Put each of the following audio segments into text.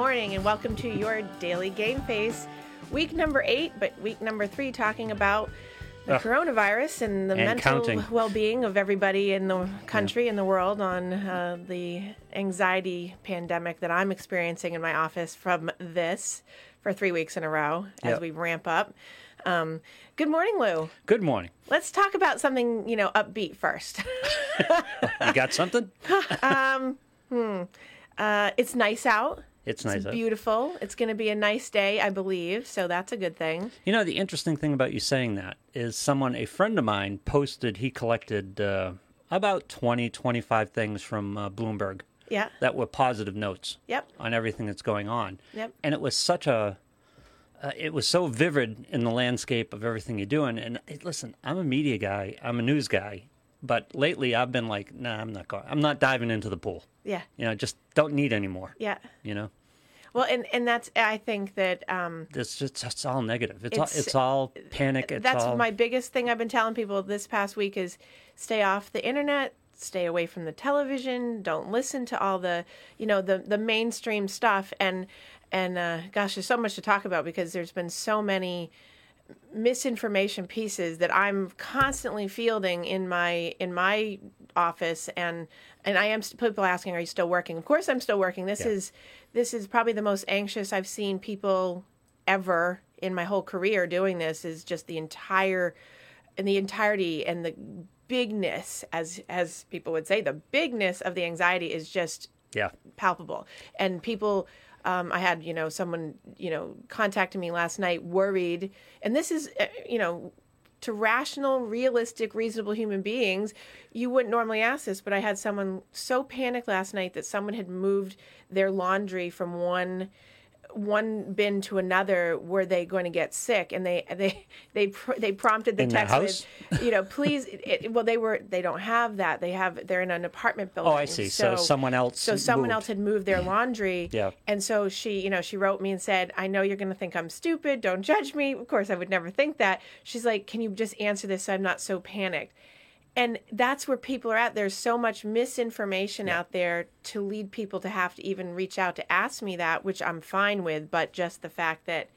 morning, and welcome to your daily game face. Week number eight, but week number three, talking about the Ugh. coronavirus and the And mental counting. well-being of everybody in the country and the world on uh, the anxiety pandemic that I'm experiencing in my office from this for three weeks in a row as Yep. we ramp up. Um, good morning, Lou. Good morning. Let's talk about something you know upbeat first. You got something? uh, it's nice out. It's nice. It's beautiful. It's going to be a nice day, I believe. So that's a good thing. You know, the interesting thing about you saying that is someone, a friend of mine, posted he collected uh, about 20, 25 things from uh, Bloomberg Yeah. that were positive notes Yep. on everything that's going on. Yep. And it was such a, uh, it was so vivid in the landscape of everything you're doing. And hey, listen, I'm a media guy, I'm a news guy, but lately I've been like, nah, I'm not going, I'm not diving into the pool. Yeah. You know, just don't need anymore. Yeah. You know, Well, and and that's I think that um, it's just it's all negative. It's, It's- all it's all panic. It's that's all, my biggest thing I've been telling people this past week is stay off the internet, stay away from the television, don't listen to all the you know the the mainstream stuff and and uh, gosh, there's so much to talk about because there's been so many misinformation pieces that I'm constantly fielding in my in my office and and I am people asking are you still working of course I'm still working this Yeah. is this is probably the most anxious I've seen people ever in my whole career doing this is just the entire and the entirety and the bigness as as people would say the bigness of the anxiety is just yeah. palpable and people um, i had you know someone you know contacted me last night worried and this is uh, you know to rational realistic reasonable human beings you wouldn't normally ask this but i had someone so panicked last night that someone had moved their laundry from one one bin to another were they going to get sick and they they they pr- they prompted the In the text house? with you know please it, well they were they don't have that they have they're in an apartment building Oh, I see. So someone else so someone moved. else had moved their laundry Yeah. and so she you know she wrote me and said i know you're going to think i'm stupid don't judge me of course i would never think that she's like can you just answer this so i'm not so panicked and that's where people are at there's so much misinformation out there to lead people to have to even reach out to ask me that which i'm fine with but just the fact that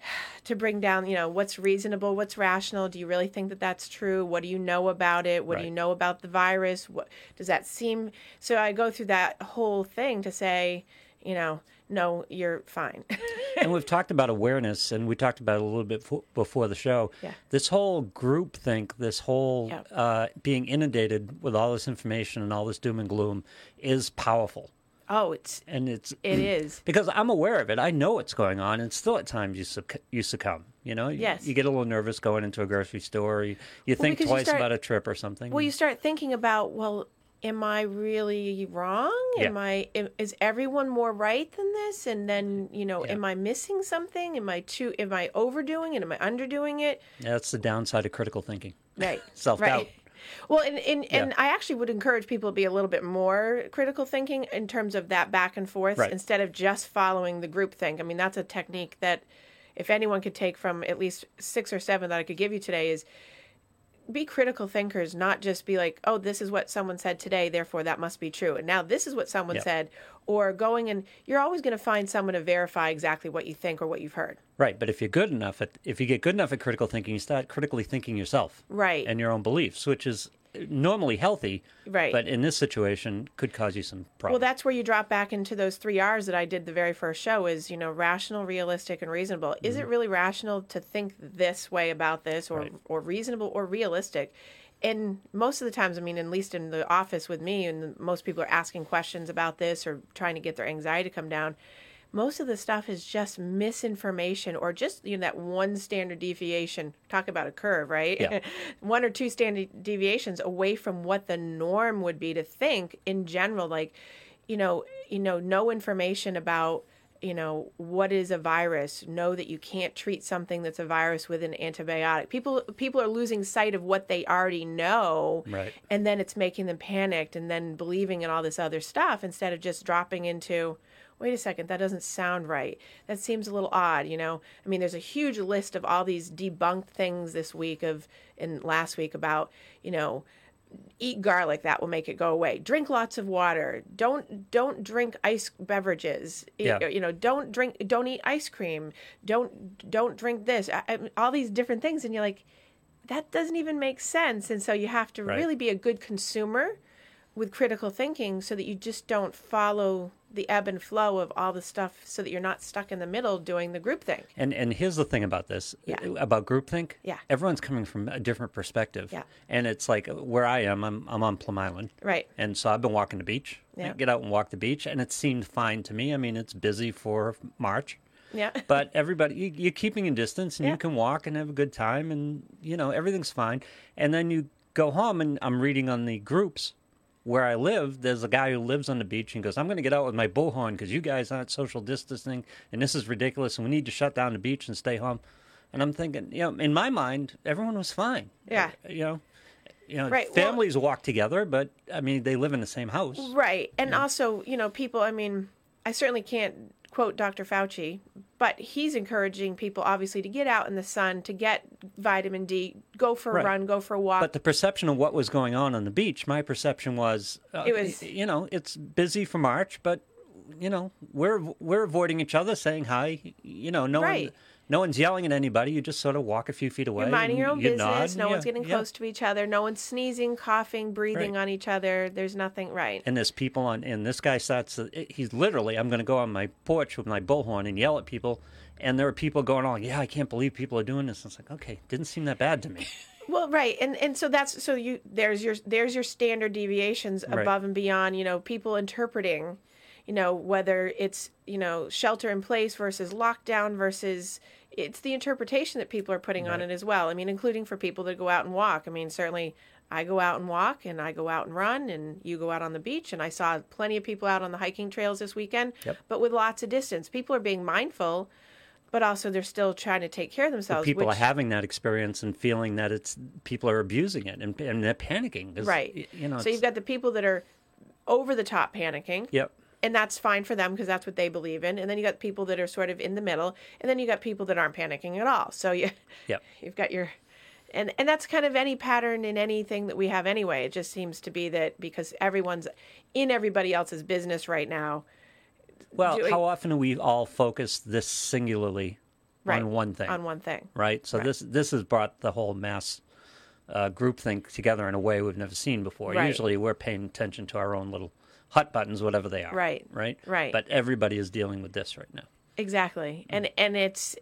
to bring down, you know, what's reasonable, what's rational. Do you really think that that's true? What do you know about it? What do you know about the virus? What does that seem? So I go through that whole thing to say, you know, no, you're fine. and we've talked about awareness, and we talked about it a little bit fo- before the show. Yeah. This whole group think, this whole Yeah. uh, being inundated with all this information and all this doom and gloom is powerful. oh, it's And it's it is. because I'm aware of it. I know what's going on, and still at times you succ- you succumb. You know, You- Yes. you, get a little nervous going into a grocery store. You, you think because you twice start- about a trip or something. Well, you start thinking about, well, am I really wrong? Am I am, is everyone more right than this? And then, you know, Yeah. am I missing something? Am I too am I overdoing it? Am I underdoing it? Yeah, that's the downside of critical thinking. Right. Self-doubt. Right. Well, and and, and I actually would encourage people to be a little bit more critical thinking in terms of that back and forth Right. instead of just following the group think. I mean, that's a technique that if anyone could take from at least six or seven that I could give you today is be critical thinkers, not just be like, oh, this is what someone said today, therefore that must be true. And now this is what someone Yep. said. Or going and you're always going to find someone to verify exactly what you think or what you've heard. Right, but if you're good enough at if you get good enough at critical thinking, you start critically thinking yourself. Right. And your own beliefs, which is normally healthy. Right. But in this situation could cause you some problems. Well, that's where you drop back into those three R's that I did the very first show is, you know, rational, realistic, and reasonable. Is mm-hmm. it really rational to think this way about this or, Right. or reasonable or realistic? And most of the times, I mean, at least in the office with me, and most people are asking questions about this or trying to get their anxiety to come down. Most of the stuff is just misinformation or just you know that one standard deviation. Talk about a curve, right? Yeah. one or two standard deviations away from what the norm would be to think in general like you know you know no information about you know what is a virus know that you can't treat something that's a virus with an antibiotic people people are losing sight of what they already know Right. and then it's making them panicked and then believing in all this other stuff instead of just dropping into wait a second that doesn't sound right. That seems a little odd you know? I mean there's a huge list of all these debunked things this week of and last week about you know eat garlic that will make it go away. Drink lots of water. Don't don't drink ice beverages. Yeah. you know don't drink don't eat ice cream. Don't don't drink this. I, I- all these different things and you're like that doesn't even make sense. And so you have to Right. really be a good consumer with critical thinking so that you just don't follow the ebb and flow of all the stuff so that you're not stuck in the middle doing the group thing And and here's the thing about this, Yeah. Uh, about groupthink. Yeah. everyone's coming from a different perspective. Yeah. and it's like where I am. I'm I'm on Plum Island. right And so I've been walking the beach. Yeah. Get out and walk the beach, and it seemed fine to me. I mean, it's busy for March, yeah but everybody, you, you're keeping a distance, and Yeah. you can walk and have a good time, and you know everything's fine. And then you go home, and I'm reading on the groups where I live. There's a guy who lives on the beach, and goes, "I'm going to get out with my bullhorn because you guys aren't social distancing, and this is ridiculous, and we need to shut down the beach and stay home." And I'm thinking, you know, in my mind, everyone was fine. Yeah. Uh, you know. You know, Right, well- families walk together, but I mean, they live in the same house. Right. And also, you know, people, I mean, I certainly can't quote Dr. Fauci, but he's encouraging people obviously to get out in the sun, to get vitamin D, go for a Right. run, go for a walk. But the perception of what was going on on the beach, my perception was, uh, It was- you know, it's busy for March, but you know, we're we're avoiding each other, saying hi. You know, no Right. one, no one's yelling at anybody. You just sort of walk a few feet away. You're minding your own you business. nod, no and one's getting yeah. close to each other. No one's sneezing, coughing, breathing Right. on each other. There's nothing right. And there's people on, and this guy starts. He's literally, I'm going to go on my porch with my bullhorn and yell at people. And there are people going on, yeah, I can't believe people are doing this. It's like, okay, didn't seem that bad to me. Well, right, and and so that's so you there's your there's your standard deviations Right. above and beyond. You know, people interpreting, you know, whether it's you know shelter in place versus lockdown versus it's the interpretation that people are putting on it as well. I mean, including for people that go out and walk. I mean, certainly. I go out and walk, and I go out and run, and you go out on the beach. And I saw plenty of people out on the hiking trails this weekend, Yep. but with lots of distance. People are being mindful, but also they're still trying to take care of themselves. people which, are having that experience and feeling that it's people are abusing it and, and they're panicking. right. You know. so you've got the people that are over the top panicking, Yep. And that's fine for them because that's what they believe in. And then you got people that are sort of in the middle, and then you got people that aren't panicking at all. So you, Yep. you've got your, and and that's kind of any pattern in anything that we have anyway. It just seems to be that because everyone's in everybody else's business right now. Well, doing- how often do we all focus this singularly Right. on one thing? On one thing. right? So this this has brought the whole mass uh, groupthink together in a way we've never seen before. Right. Usually, we're paying attention to our own little hut buttons, whatever they are. Right. Right. Right. But everybody is dealing with this right now. Exactly. And mm. and it's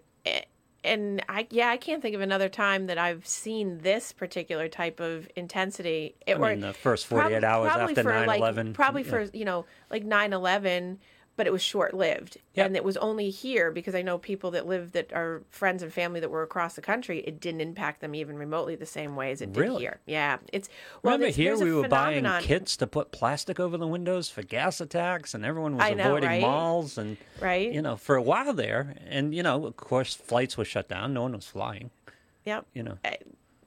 and I yeah, I can't think of another time that I've seen this particular type of intensity. It, I mean, the first 48 hours after for 9/11, Like, probably yeah. for, you know, like 9/11, but it was short-lived. Yep. And it was only here because I know people that live that are friends and family that were across the country, it didn't impact them even remotely the same way as it did Really? here. Yeah. It's well Remember here we were buying kits to put plastic over the windows for gas attacks, and everyone was know, avoiding right? malls and Right? you know for a while there. And you know, of course, flights were shut down. No one was flying. Yep. You know. Eh,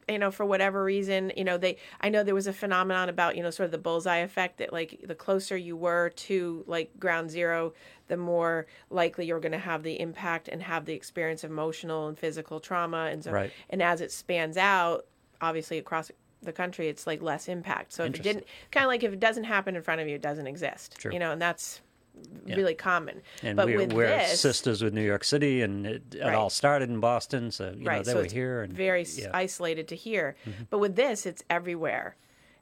you know, for whatever reason, you know, they, I know there was a phenomenon about, you know, sort of the bullseye effect that like the closer you were to like ground zero, the more likely you're going to have the impact and have the experience of emotional and physical trauma. And so, Right. and as it spans out, obviously across the country, it's like less impact. So if it didn't, kind of like if it doesn't happen in front of you, it doesn't exist, True. you know, and that's really common. And but we're, we're this, sisters with New York City, and it, it Right. all started in Boston. So you know they so were here and very yeah. isolated to here Mm-hmm. but with this it's everywhere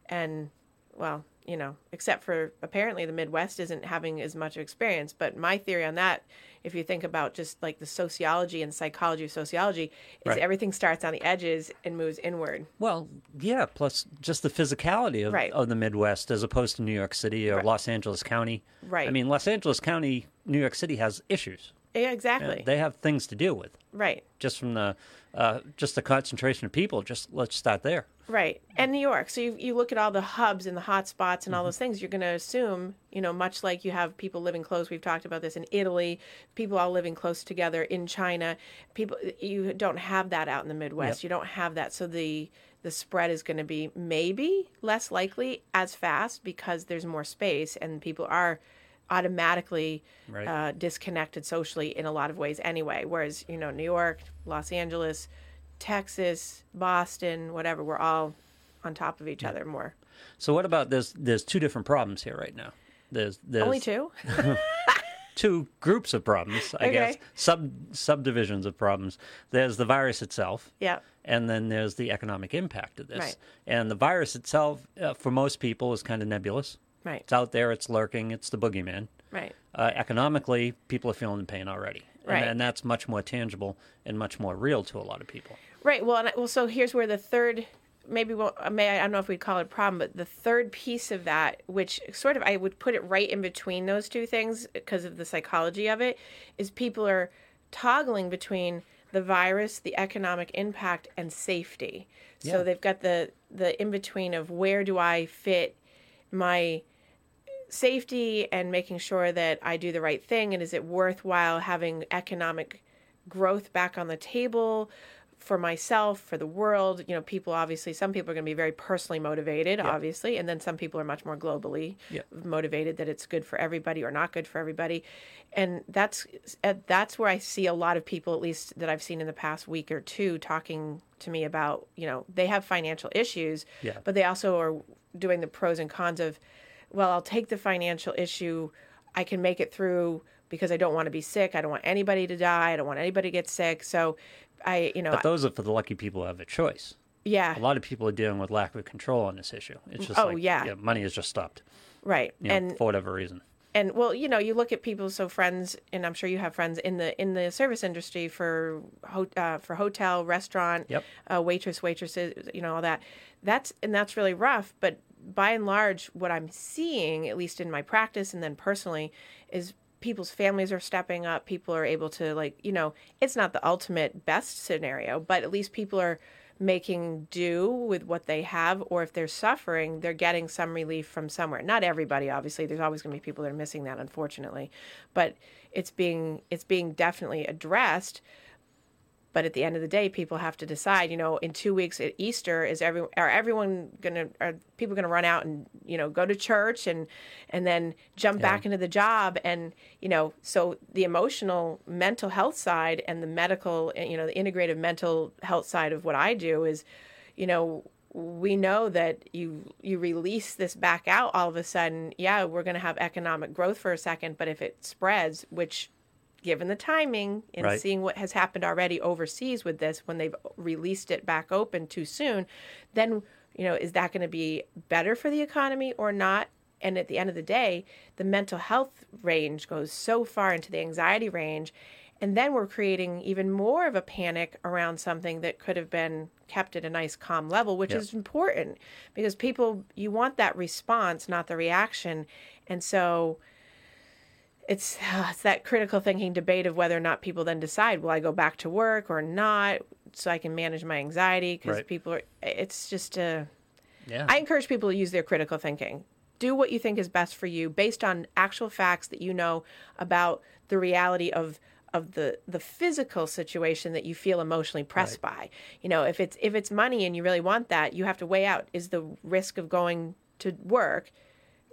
and well you know except for apparently the midwest isn't having as much experience but my theory on that if you think about just like the sociology and psychology of sociology is Right. everything starts on the edges and moves inward Well, yeah. Plus, just the physicality of, Right. of the Midwest as opposed to New York City or Right. Los Angeles County. Right. I mean, Los Angeles County, New York City has issues. yeah exactly They have things to deal with. right Just from the uh, just the concentration of people. Just let's start there. Right. And New York. So you, you look at all the hubs and the hot spots and all Mm-hmm. those things, you're going to assume, you know, much like you have people living close. We've talked about this in Italy, people all living close together in China. People, you don't have that out in the Midwest. Yep. You don't have that. So the, the spread is going to be maybe less likely as fast because there's more space and people are automatically Right. uh, disconnected socially in a lot of ways anyway. Whereas, you know, New York, Los Angeles, Texas, Boston, whatever, we're all on top of each other more. So what about this? there's two different problems here right now. There's there's Only two. two groups of problems, I Okay. guess, sub subdivisions of problems. There's the virus itself, yeah. and then there's the economic impact of this. Right. And the virus itself, uh, for most people, is kind of nebulous. Right. It's out there, it's lurking, it's the boogeyman. Right. Uh, economically, people are feeling the pain already, Right. and that's much more tangible and much more real to a lot of people. Right. Well, and I, well, so here's where the third, maybe, well, uh, may I don't know if we'd call it a problem, but the third piece of that, which sort of I would put it right in between those two things because of the psychology of it, is people are toggling between the virus, the economic impact, and safety. Yeah. So they've got the the in between of where do I fit my safety and making sure that I do the right thing and is it worthwhile having economic growth back on the table for myself for the world you know people obviously some people are going to be very personally motivated obviously and then some people are much more globally Yeah. motivated that it's good for everybody or not good for everybody and that's uh, that's where I see a lot of people at least that I've seen in the past week or two talking to me about you know they have financial issues Yeah. but they also are doing the pros and cons of well I'll take the financial issue I can make it through because I don't want to be sick I don't want anybody to die I don't want anybody to get sick so I you know But those are for the lucky people who have a choice. yeah A lot of people are dealing with lack of control on this issue. It's just Oh, like, yeah. money has just stopped, right you know, and for whatever reason. and well you know you look at people so friends and i'm sure you have friends in the in the service industry for ho- uh, for hotel restaurant Yep. uh, waitress waitresses you know all that that's and that's really rough but by and large what i'm seeing at least in my practice and then personally is people's families are stepping up. People are able to like you know it's not the ultimate best scenario but at least people are making do with what they have or if they're suffering they're getting some relief from somewhere. Not everybody obviously. There's always going to be people that are missing that unfortunately. But it's being it's being definitely addressed but at the end of the day people have to decide you know in two weeks at easter is every are everyone gonna are people gonna run out and you know go to church and and then jump back into the job? And you know so the emotional mental health side and the medical you know the integrative mental health side of what i do is you know we know that you you release this back out all of a sudden yeah we're going to have economic growth for a second but if it spreads which given the timing and Right. seeing what has happened already overseas with this when they've released it back open too soon then you know is that going to be better for the economy or not? And at the end of the day the mental health range goes so far into the anxiety range and then we're creating even more of a panic around something that could have been kept at a nice calm level which is important because people you want that response not the reaction. And so it's it's that critical thinking debate of whether or not people then decide will I go back to work or not so I can manage my anxiety because Right. people are it's just a Yeah. I encourage people to use their critical thinking. Do what you think is best for you based on actual facts that you know about the reality of of the the physical situation that you feel emotionally pressed by. You know, if it's if it's money and you really want that, you have to weigh out is the risk of going to work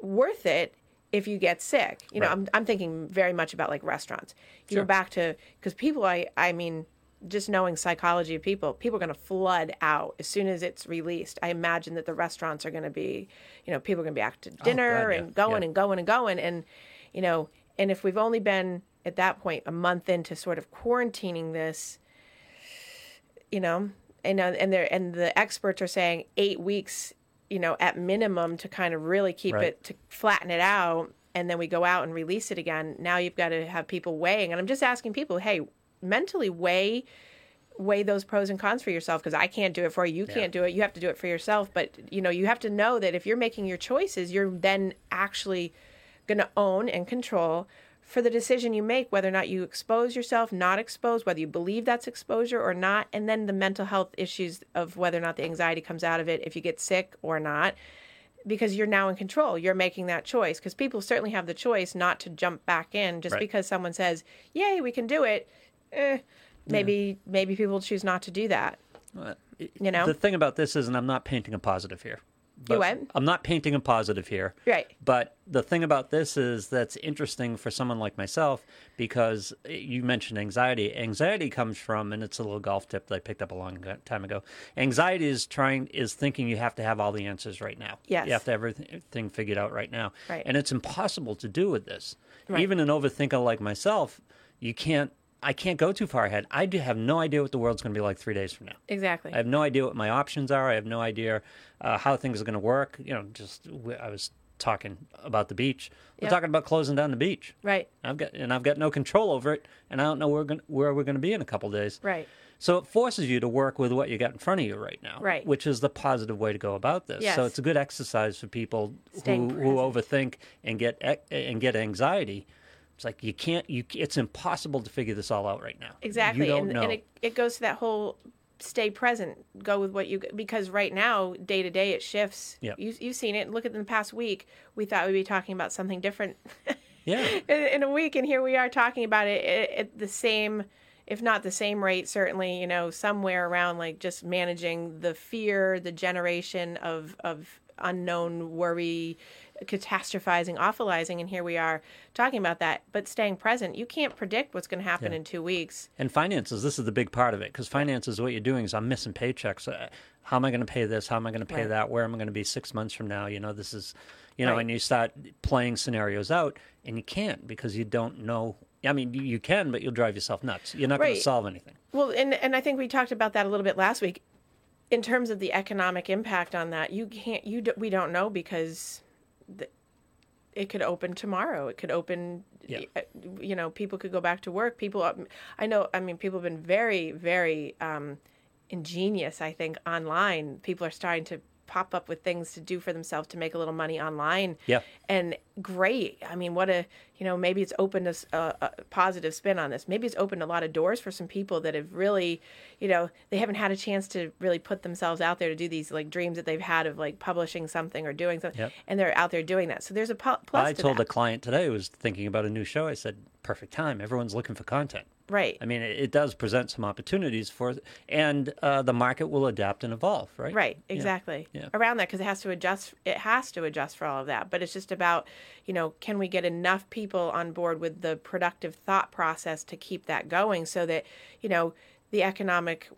worth it if you get sick. You know, Right. I'm I'm thinking very much about like restaurants. You Sure. go back to because people I I mean just knowing psychology of people, people are going to flood out as soon as it's released. I imagine that the restaurants are going to be, you know, people are going to be out to dinner Oh, God, yeah. and going Yeah. and going and going and you know, and if we've only been at that point a month into sort of quarantining this, you know, and uh, and they and the experts are saying 8 weeks, you know, at minimum to kind of really keep Right. it to flatten it out and then we go out and release it again. Now you've got to have people weighing and I'm just asking people, hey, mentally weigh weigh those pros and cons for yourself because I can't do it for you. You Yeah. can't do it. You have to do it for yourself. But you know, you have to know that if you're making your choices, you're then actually going to own and control for the decision you make, whether or not you expose yourself, not expose, whether you believe that's exposure or not, and then the mental health issues of whether or not the anxiety comes out of it, if you get sick or not because you're now in control. You're making that choice because people certainly have the choice not to jump back in just Right. because someone says, "Yay, we can do it." Eh, maybe maybe people choose not to do that. Uh, You know? the thing about this is, and I'm not painting a positive here, But what? I'm not painting a positive here. Right. But the thing about this is that's interesting for someone like myself because eh, you mentioned anxiety. Anxiety comes from, and it's a little golf tip that I picked up a long time ago. Anxiety is trying is thinking you have to have all the answers right now. Yes. You have to have everything figured out right now. Right. And it's impossible to do with this. Right. Even an overthinker like myself, you can't. I can't go too far ahead. I do have no idea what the world's going to be like three days from now. Exactly. I have no idea what my options are. I have no idea uh, how things are going to work. You know, just I was talking about the beach. We're Yep. talking about closing down the beach. right. I've got and I've got no control over it, and I don't know where we're gonna, where we're going to be in a couple days. Right. So it forces you to work with what you got in front of you right now, Right. Which is the positive way to go about this. Yes. So it's a good exercise for people who, Staying who present. overthink and get and get anxiety. It's like you can't you. It's impossible to figure this all out right now. Exactly. You don't and know. and it, it goes to that whole stay present, go with what you because right now, day to day it shifts. Yeah, You you've seen it. Look at in the past week. We thought we'd be talking about something different yeah. in, in a week and here we are talking about it at, at the same if not the same rate certainly you know somewhere around like just managing the fear the generation of of unknown worry catastrophizing awfulizing and here we are talking about that but staying present you can't predict what's going to happen Yeah. in two weeks And finances, this is the big part of it because finances, what you're doing is I'm missing paychecks. Uh, How am I going to pay this? How am I going to pay Right. that? Where am I going to be six months from now? You know, this is, you know, Right. and you start playing scenarios out and you can't because you don't know. I mean, you, can, but you'll drive yourself nuts. You're not going to solve anything. Well, and and I think we talked about that a little bit last week. In terms of the economic impact on that, you can't you do, we don't know because the, it could open tomorrow. It could open. Yeah. uh, You know, people could go back to work. People, I know. I mean, people have been very, very um, ingenious. I think online, people are starting to pop up with things to do for themselves to make a little money online Yeah. and great. I mean, what a you know maybe it's opened a uh, uh, positive spin on this. Maybe it's opened a lot of doors for some people that have really, you know, they haven't had a chance to really put themselves out there to do these like dreams that they've had of like publishing something or doing something, Yep. and they're out there doing that. So there's a plus. I to told that. a client today who was thinking about a new show. I said, "Perfect time. Everyone's looking for content." Right, I mean, it, it does present some opportunities for, and uh, the market will adapt and evolve, right? right, Yeah. exactly Yeah. around that because it has to adjust. It has to adjust for all of that. But it's just about, you know, can we get enough people on board with the productive thought process to keep that going so that, you know, the economic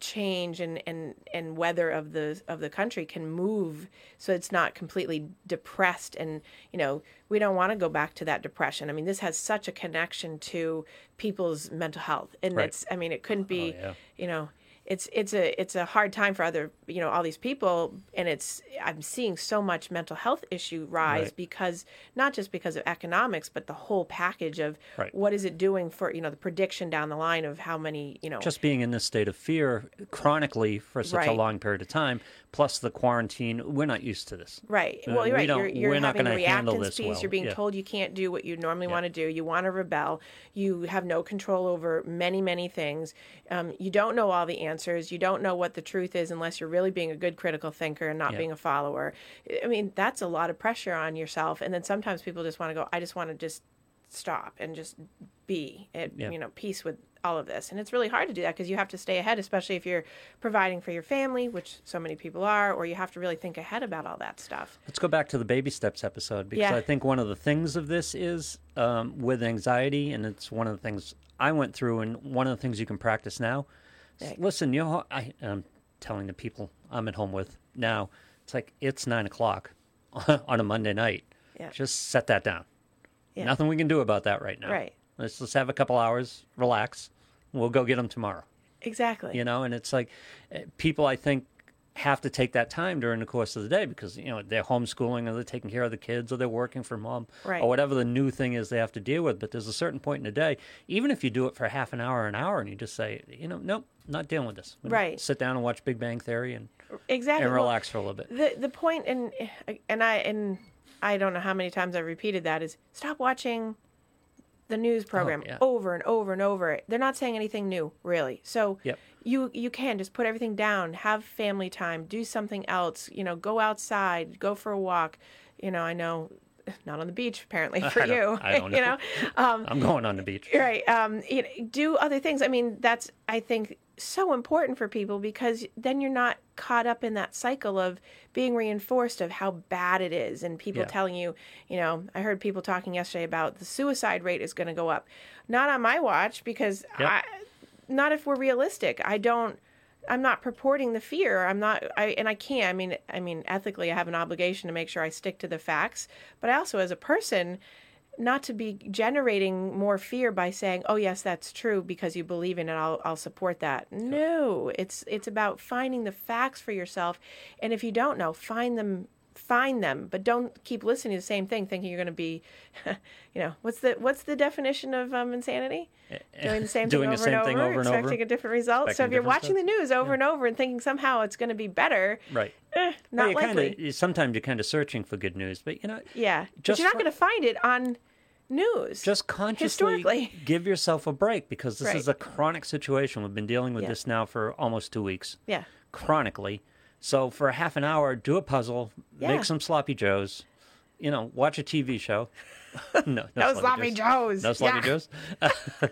change and, and, and weather of the of the country can move so it's not completely depressed and you know we don't want to go back to that depression i mean this has such a connection to people's mental health and Right. it's i mean it couldn't be oh, yeah. you know it's it's a it's a hard time for other you know all these people and it's i'm seeing so much mental health issue rise Right. because not just because of economics but the whole package of Right. what is it doing for you know the prediction down the line of how many you know just being in this state of fear chronically for such a long period of time, plus the quarantine, we're not used to this. Right. Uh, Well, you're we right. don't- You're, you're we're not having handle reactance this well. You're being Yeah. told you can't do what you normally want to do. You want to rebel. You have no control over many, many things. Um, you don't know all the answers. You don't know what the truth is unless you're really being a good critical thinker and not Yeah. being a follower. I mean, that's a lot of pressure on yourself. And then sometimes people just want to go, I just want to just stop and just be at Yeah. you know peace with all of this and it's really hard to do that because you have to stay ahead especially if you're providing for your family which so many people are or you have to really think ahead about all that stuff Let's go back to the baby steps episode because Yeah. I think one of the things of this is um, with anxiety, and it's one of the things I went through, and one of the things you can practice now. Right. Listen, you know, I, I'm telling the people I'm at home with now. It's like it's nine o'clock on a Monday night. Yeah. Just set that down. Yeah. Nothing we can do about that right now. Right. Let's just have a couple hours, relax. We'll go get them tomorrow. exactly You know, and it's like eh, people I think have to take that time during the course of the day because you know they're homeschooling or they're taking care of the kids or they're working from home Right. or whatever the new thing is they have to deal with. But there's a certain point in the day, even if you do it for half an hour, an hour, and you just say, you know, nope, not dealing with this. I'm Right. Sit down and watch Big Bang Theory and, exactly and Well, relax for a little bit. the the point and and I and I don't know how many times I've repeated that is stop watching the news oh, program yeah. over and over and over. They're not saying anything new, really. So Yep. you you can just put everything down, have family time, do something else, you know, go outside, go for a walk. You know, I know not on the beach apparently for I you. I don't know. you know. know. Um I'm going on the beach. right um you know, do other things i mean that's i think so important for people because then you're not caught up in that cycle of being reinforced of how bad it is and people Yeah. telling you, you know, I heard people talking yesterday about the suicide rate is going to go up. Not on my watch because Yep. I not if we're realistic. I don't I'm not purporting the fear. I'm not I and I can't. I mean I mean ethically I have an obligation to make sure I stick to the facts, but I also as a person not to be generating more fear by saying, "Oh yes, that's true because you believe in it. I'll I'll support that." No, it's it's about finding the facts for yourself, and if you don't know, find them find them, but don't keep listening to the same thing thinking you're going to be you know, what's the what's the definition of um, insanity? Doing the same Doing thing over same and thing over, over and over, expecting a different result. so if you're watching the news over and over and thinking somehow it's going to be better, Right. eh, Well, not you likely. Kinda, sometimes you're kind of searching for good news, but you know, yeah, but you're not going to find it on news. just consciously give yourself a break because this Right. is a chronic situation. We've been dealing with Yeah. this now for almost two weeks, yeah. chronically. So for a half an hour, do a puzzle, Yeah. make some sloppy joes, you know, watch a TV show. no, no, No sloppy joes. No sloppy Yeah. joes.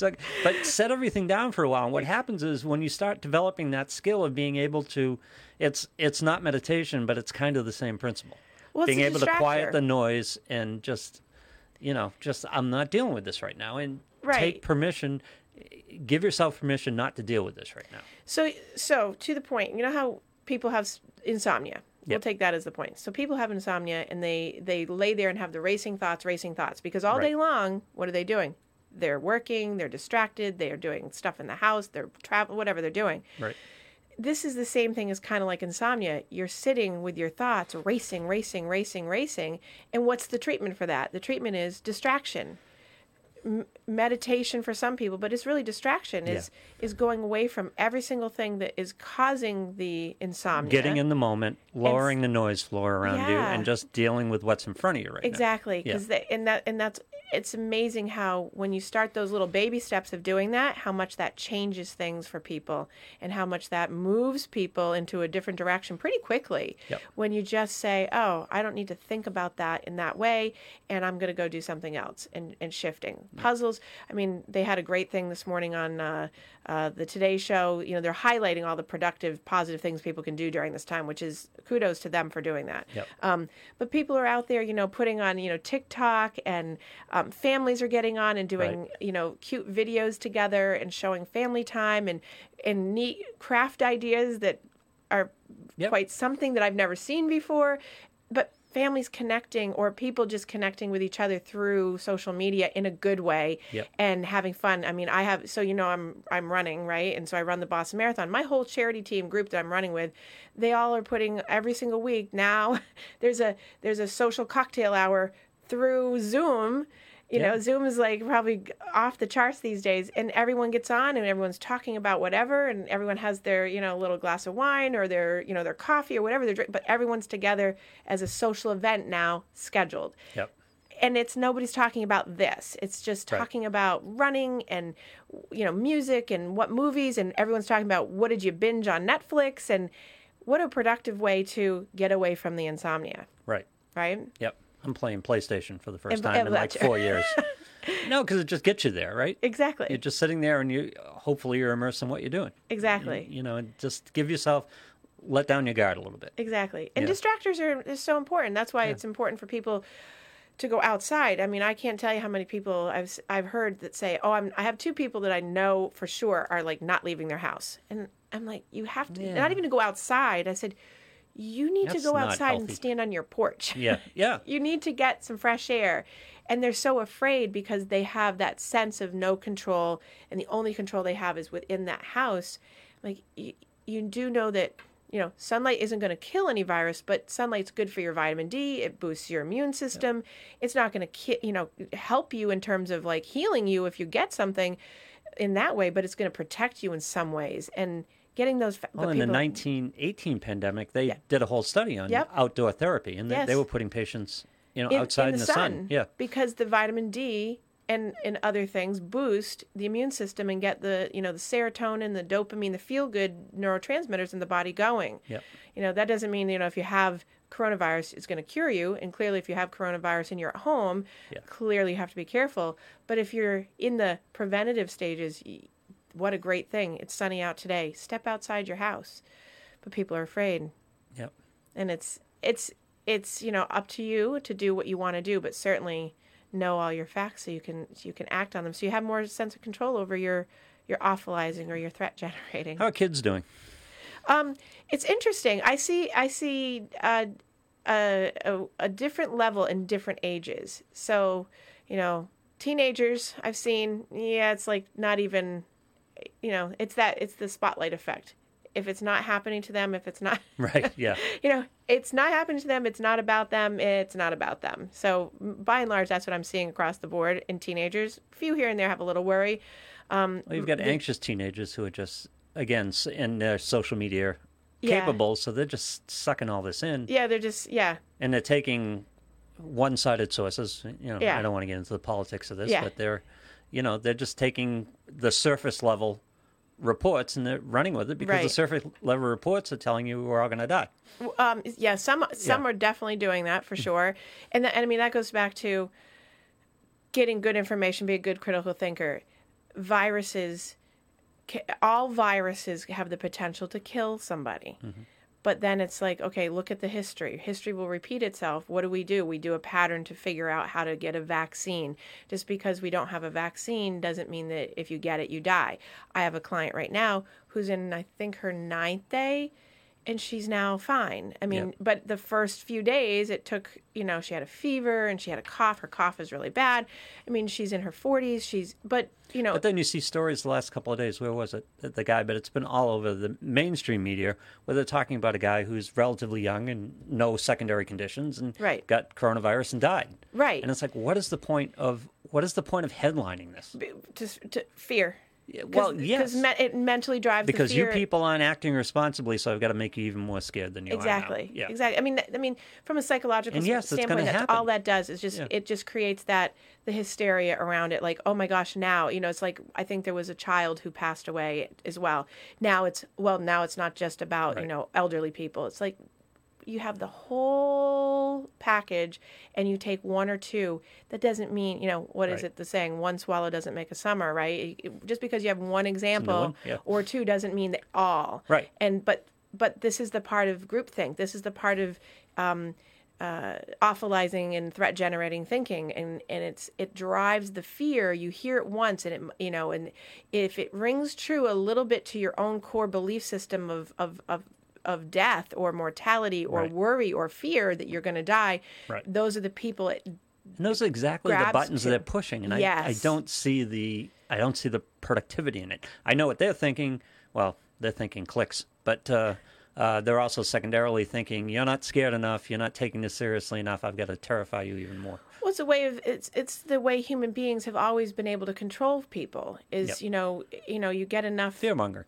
Like- but set everything down for a while. And what happens is when you start developing that skill of being able to, it's it's not meditation, but it's kind of the same principle. Well, being able to quiet the noise and just, you know, just I'm not dealing with this right now, and Right. take permission, give yourself permission not to deal with this right now. So, so to the point, you know how people have insomnia. We'll take that as the point. So people have insomnia and they they lay there and have the racing thoughts, racing thoughts because all day long, what are they doing? They're working, they're distracted, they are doing stuff in the house, they're travel, whatever they're doing. Right. This is the same thing as kind of like insomnia. You're sitting with your thoughts racing, racing, racing, racing, and what's the treatment for that? The treatment is distraction. M- meditation for some people, but it's really distraction. Is is going away from every single thing that is causing the insomnia. Getting in the moment, lowering the noise floor around you, and just dealing with what's in front of you right now. Exactly, Yeah. because and that and that's it's amazing how when you start those little baby steps of doing that, how much that changes things for people, and how much that moves people into a different direction pretty quickly. Yep. When you just say, "Oh, I don't need to think about that in that way, and I'm going to go do something else," and and shifting puzzles. I mean, they had a great thing this morning on uh, uh, the Today Show. You know, they're highlighting all the productive, positive things people can do during this time, which is kudos to them for doing that. Yep. Um, but people are out there, you know, putting on, you know, TikTok and um, families are getting on and doing, Right. you know, cute videos together and showing family time and, and neat craft ideas that are Yep. quite something that I've never seen before. But families connecting or people just connecting with each other through social media in a good way Yep. and having fun. I mean, I have so you know I'm I'm running, right? And so I run the Boston Marathon. My whole charity team group that I'm running with, they all are putting every single week now there's a there's a social cocktail hour through Zoom. You know, Yeah. Zoom is like probably off the charts these days, and everyone gets on and everyone's talking about whatever, and everyone has their you know little glass of wine or their you know their coffee or whatever they're drinking, but everyone's together as a social event now scheduled Yep. and it's nobody's talking about this it's just Right. talking about running and you know music and what movies and everyone's talking about what did you binge on netflix and what a productive way to get away from the insomnia Right. right Yep. I'm playing PlayStation for the first time in like four years. no, because it just gets you there, right? exactly You're just sitting there, and you hopefully you're immersed in what you're doing. exactly You know, and just give yourself let down your guard a little bit. Exactly. And Yeah. distractors are is so important. That's why it's important for people to go outside. I mean, I can't tell you how many people I've I've heard that say, "Oh, I'm I have two people that I know for sure are like not leaving their house." And I'm like, "You have to Yeah. not even to go outside." I said, "You need That's to go outside and stand on your porch." Yeah. Yeah. you need to get some fresh air. And they're so afraid because they have that sense of no control, and the only control they have is within that house. Like, you, you do know that, you know, sunlight isn't going to kill any virus, but sunlight's good for your vitamin D. It boosts your immune system. It's not going to, ki- you know, help you in terms of like healing you if you get something in that way, but it's going to protect you in some ways. And getting those. Fa- Well, in the 1918 pandemic, they did a whole study on Yep. outdoor therapy, and they, they were putting patients, you know, in, outside in the, sun. Yeah. because the vitamin D and and other things boost the immune system and get the you know the serotonin, the dopamine, the feel good neurotransmitters in the body going. Yep. You know that doesn't mean you know if you have coronavirus it's going to cure you and clearly if you have coronavirus and you're at home Yeah. clearly you have to be careful but if you're in the preventative stages what a great thing. It's sunny out today. Step outside your house. But people are afraid. Yep. And it's it's it's, you know, up to you to do what you want to do, but certainly know all your facts so you can so you can act on them. So you have more sense of control over your your awfulizing or your threat generating. How are kids doing? Um, it's interesting. I see. I see uh, a, a a different level in different ages. So, you know, teenagers I've seen. Yeah, it's like not even. You know, it's that it's the spotlight effect. If it's not happening to them, if it's not Right. Yeah. you know, it's not happening to them. It's not about them. It's not about them. So by and large, that's what I'm seeing across the board in teenagers. A few here and there have a little worry. Um, Well, you've got anxious teenagers who are just again in their social media Yeah. capable, so they're just sucking all this in, yeah, they're just yeah, and they're taking one-sided sources. You know, Yeah. I don't want to get into the politics of this, Yeah. but they're, you know, they're just taking the surface level reports and they're running with it because the surface level reports are telling you we're all going to die. um, yeah. Some some Yeah. are definitely doing that for sure, and, that, and I mean that goes back to getting good information, be a good critical thinker. Viruses, all viruses have the potential to kill somebody. But then it's like, okay, look at the history. History will repeat itself. What do we do? We do a pattern to figure out how to get a vaccine. Just because we don't have a vaccine doesn't mean that if you get it, you die. I have a client right now who's in, I think, her ninth day, and she's now fine. I mean, Yep. but the first few days, it took, you know, she had a fever and she had a cough. Her cough is really bad. I mean, she's in her 40s. She's, but, you know, But then you see stories the last couple of days. Where was it? The- guy, but it's been all over the mainstream media where they're talking about a guy who's relatively young and no secondary conditions and Right. got coronavirus and died. right. And it's like, what is the point of what is the point of headlining this? to, to fear. Yeah, Well, yes, Because me- it mentally drives because you people aren't acting responsibly, so I've got to make you even more scared than you exactly are Exactly. Yeah. exactly i mean i mean from a psychological And yes, standpoint that's happen. all that does is just Yeah. it just creates that the hysteria around it like oh my gosh now you know it's like i think there was a child who passed away as well now it's well now it's not just about you know elderly people it's like you have the whole package and you take one or two that doesn't mean you know what is Right. it the saying one swallow doesn't make a summer right It- just because you have one example one, yeah. or two doesn't mean that all Right. and but but this is the part of groupthink this is the part of um, uh, awfulizing and threat generating thinking and and it's it drives the fear you hear it once and it you know and if it rings true a little bit to your own core belief system of of of of death or mortality or Right. worry or fear that you're going to die Right. those are the people it, And those are exactly the buttons that to. they're pushing, and I, I don't see the I don't see the productivity in it. I know what they're thinking. Well, they're thinking clicks, but uh, uh, they're also secondarily thinking you're not scared enough, you're not taking this seriously enough. I've got to terrify you even more. Well, it's a way of it's it's the way human beings have always been able to control people. Is Yep. you know you know you get enough Fearmonger.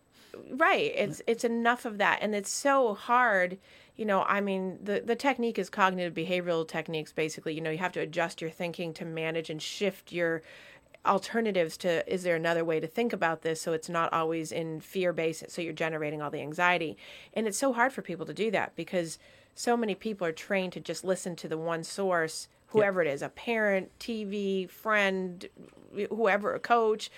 Right. It's it's enough of that. And it's so hard you know i mean the the technique is cognitive behavioral techniques basically. You know you have to adjust your thinking to manage and shift your alternatives to is there another way to think about this so it's not always in fear based so you're generating all the anxiety. And it's so hard for people to do that because so many people are trained to just listen to the one source whoever it is a parent tv friend whoever a coach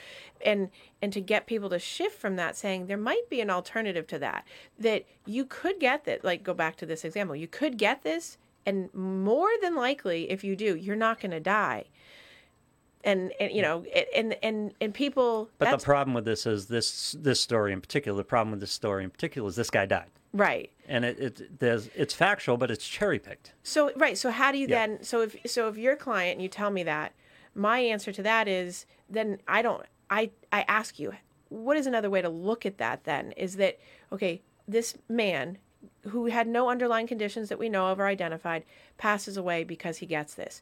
and and to get people to shift from that saying there might be an alternative to that that you could get that like go back to this example you could get this and more than likely if you do you're not going to die and and you know and and and people But the problem with this is this this story in particular. The problem with this story in particular is this guy died, right and it, it there's it's factual, but it's cherry picked. So right, so how do you Yeah. then so if so if you're client and you tell me that, my answer to that is then I don't I I ask you, what is another way to look at that then? Is that okay, this man who had no underlying conditions that we know of or identified passes away because he gets this.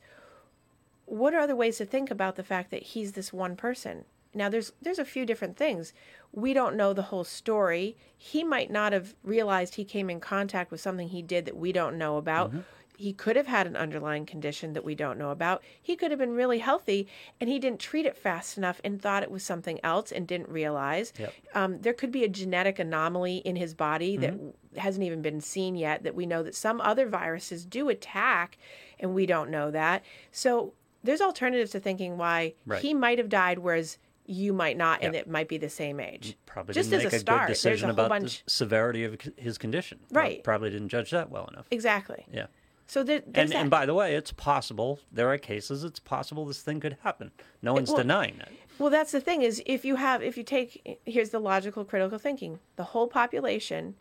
What are other ways to think about the fact that he's this one person? Now there's there's a few different things. We don't know the whole story. He might not have realized he came in contact with something he did that we don't know about. Mm-hmm. He could have had an underlying condition that we don't know about. He could have been really healthy and he didn't treat it fast enough and thought it was something else and didn't realize. Yep. Um, there could be a genetic anomaly in his body that hasn't even been seen yet that we know that some other viruses do attack and we don't know that. So there's alternatives to thinking why Right. he might have died, whereas you might not, and Yeah. it might be the same age. Probably just didn't as make a start. There's a decision whole about bunch. the severity of his condition. Right. Probably didn't judge that well enough. Exactly. Yeah. So there, there's And, that. and by the way, it's possible. There are cases. It's possible this thing could happen. No one's well- denying that. Well, that's the thing is if you have if you take here's the logical critical thinking the whole population,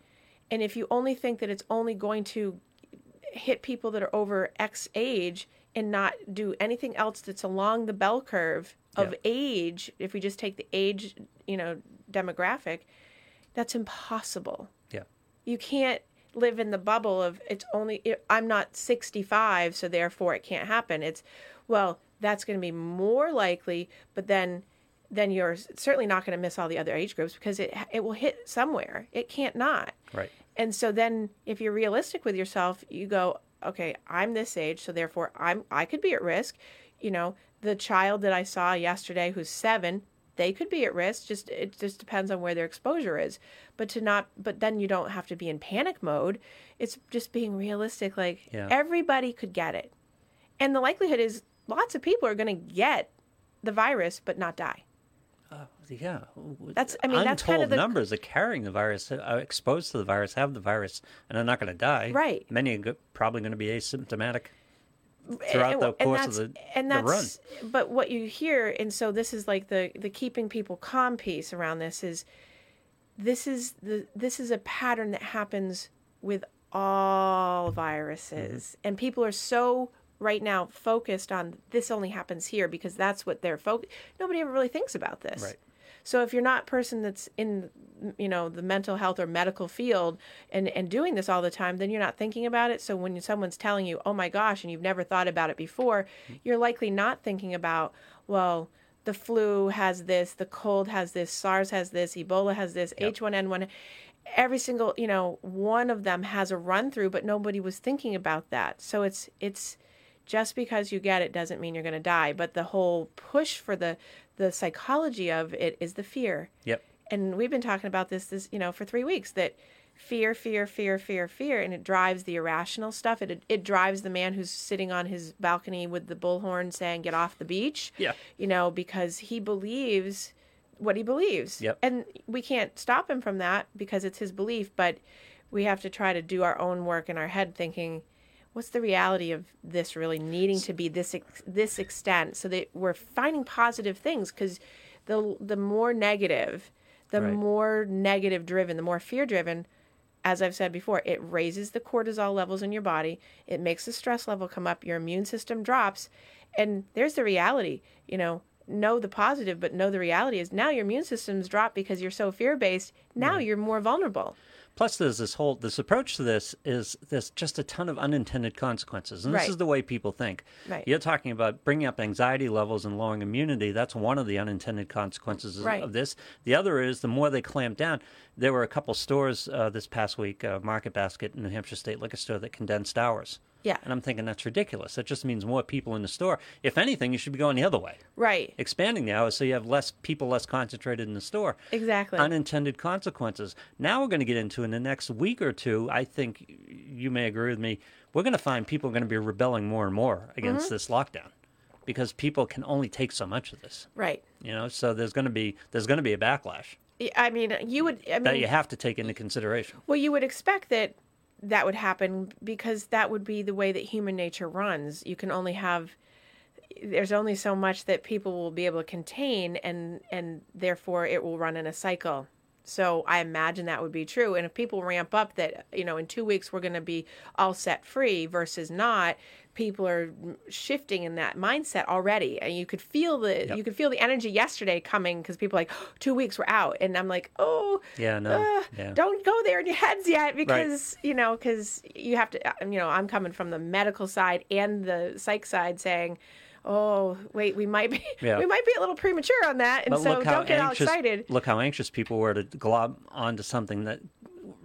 and if you only think that it's only going to hit people that are over X age and not do anything else that's along the bell curve of Yeah. age, if we just take the age you know demographic, that's impossible. Yeah. You can't live in the bubble of it's only I'm not 65 so therefore it can't happen. It's well, that's going to be more likely, but then then you're certainly not going to miss all the other age groups because it it will hit somewhere. It can't not. Right. And so then if you're realistic with yourself, you go, okay, I'm this age, so therefore I'm I could be at risk. You know, the child that I saw yesterday who's 7, they could be at risk. Just it just depends on where their exposure is. But to not but then you don't have to be in panic mode. It's just being realistic like Yeah. everybody could get it. And the likelihood is lots of people are going to get the virus but not die. Uh, yeah. That's- I mean, that's kind of Untold the- numbers are carrying the virus, are exposed to the virus, have the virus, and are not going to die. Right. Many are probably going to be asymptomatic throughout the and course of that's- the, and the run. but what you hear and so this is like the the keeping people calm piece around this is this is the this is a pattern that happens with all viruses Mm-hmm. and people are so right now focused on this only happens here because that's what they're focused nobody ever really thinks about this Right. So if you're not a person that's in you know the mental health or medical field and and doing this all the time then you're not thinking about it. So when someone's telling you oh my gosh and you've never thought about it before mm-hmm. you're likely not thinking about well the flu has this the cold has this SARS has this Ebola has this H1N1 every single you know one of them has a run through but nobody was thinking about that. So it's it's just because you get it doesn't mean you're going to die but the whole push for the the psychology of it is the fear Yep. and we've been talking about this this you know for 3 weeks that fear fear fear fear fear and it drives the irrational stuff it it drives the man who's sitting on his balcony with the bullhorn saying get off the beach Yeah. you know because he believes what he believes Yep. and we can't stop him from that because it's his belief but we have to try to do our own work in our head thinking what's the reality of this really needing to be this ex- this extent so that we're finding positive things because the the more negative the Right. more negative driven the more fear driven as I've said before, it raises the cortisol levels in your body. It makes the stress level come up. Your immune system drops. And there's the reality, you know, know the positive, but know the reality is now your immune system's dropped because you're so fear based. Now you're more vulnerable. Plus, there's this whole this approach to this is there's just a ton of unintended consequences, and this Right. is the way people think. Right. You're talking about bringing up anxiety levels and lowering immunity. That's one of the unintended consequences of- Right. of this. The other is the more they clamp down. There were a couple stores uh, this past week, uh, Market Basket, New Hampshire State Liquor Store, that condensed hours. Yeah. And I'm thinking that's ridiculous. That just means more people in the store. If anything, you should be going the other way, Right. expanding the hours so you have less people less concentrated in the store Exactly. unintended consequences. Now we're going to get into in the next week or two. I think you may agree with me. We're going to find people are going to be rebelling more and more against Mm-hmm. this lockdown because people can only take so much of this. right. You know, so there's going to be there's going to be a backlash I mean, you would, I that you have to take into consideration. Well, you would expect that that would happen because that would be the way that human nature runs. You can only have there's only so much that people will be able to contain and and therefore it will run in a cycle. So I imagine that would be true. And if people ramp up that, you know, in 2 weeks we're going to be all set free versus not, people are shifting in that mindset already. And you could feel the Yep. you could feel the energy yesterday coming cuz people are like 2 weeks we're out and I'm like, "Oh, Yeah, no, uh, yeah. don't go there in your heads yet because you know because you have to uh, you know i'm coming from the medical side and the psych side saying oh wait we might be Yeah. we might be a little premature on that and But so don't get all excited look how anxious people were to glob onto something that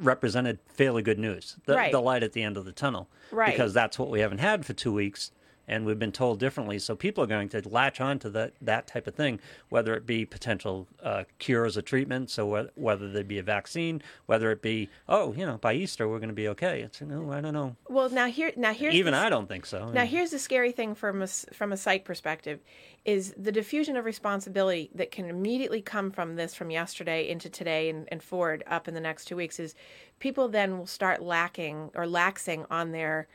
represented fairly good news, the, Right. the light at the end of the tunnel, Right. Because that's what we haven't had for two weeks, and we've been told differently. So people are going to latch on to that that type of thing, whether it be potential uh, cures or treatment, so wh- whether there be a vaccine, whether it be oh you know by Easter we're going to be okay. It's no I don't know. Well, now here now here's Even the- I don't think so. Now, here's the scary thing from a, from a psych perspective is the diffusion of responsibility that can immediately come from this from yesterday into today and, and forward up in the next two weeks is people then will start lacking or laxing on their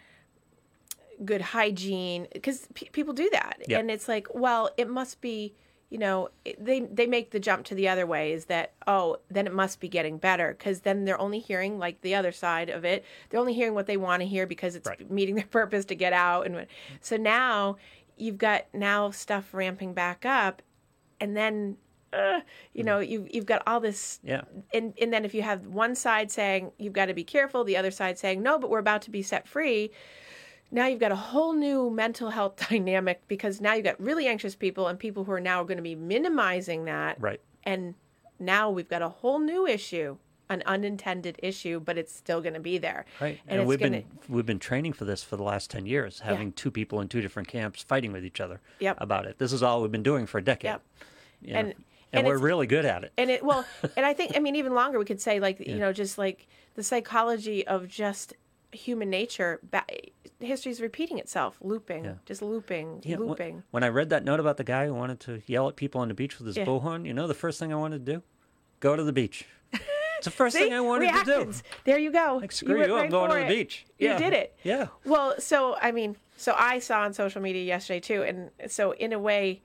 good hygiene because pe people do that Yep. and it's like well it must be you know they they make the jump to the other way is that oh then it must be getting better because then they're only hearing like the other side of it they're only hearing what they want to hear because it's Right. meeting their purpose to get out and so now you've got now stuff ramping back up and then uh, you know you've you've got all this Yeah. and and then if you have one side saying you've got to be careful the other side saying no but we're about to be set free now you've got a whole new mental health dynamic because now you've got really anxious people and people who are now going to be minimizing that Right. and now we've got a whole new issue an unintended issue but it's still going to be there Right, and, and, we've going been we've been training for this for the last ten years, having two people in two different camps fighting with each other Yep. about it. This is all we've been doing for a decade. Yep. you know, And- and, and we're really good at it. and it well and i think i mean even longer we could say like you know just like the psychology of just human nature ba- history's repeating itself looping just looping Yeah, looping When I read that note about the guy who wanted to yell at people on the beach with his Yeah. bullhorn, you know the first thing I wanted to do? Go to the beach. It's the first See? thing I wanted to do. There you go. Like, screw went you, I'm going to the it. beach. You did it. Yeah. Well, so I mean, so I saw on social media yesterday too, and so in a way,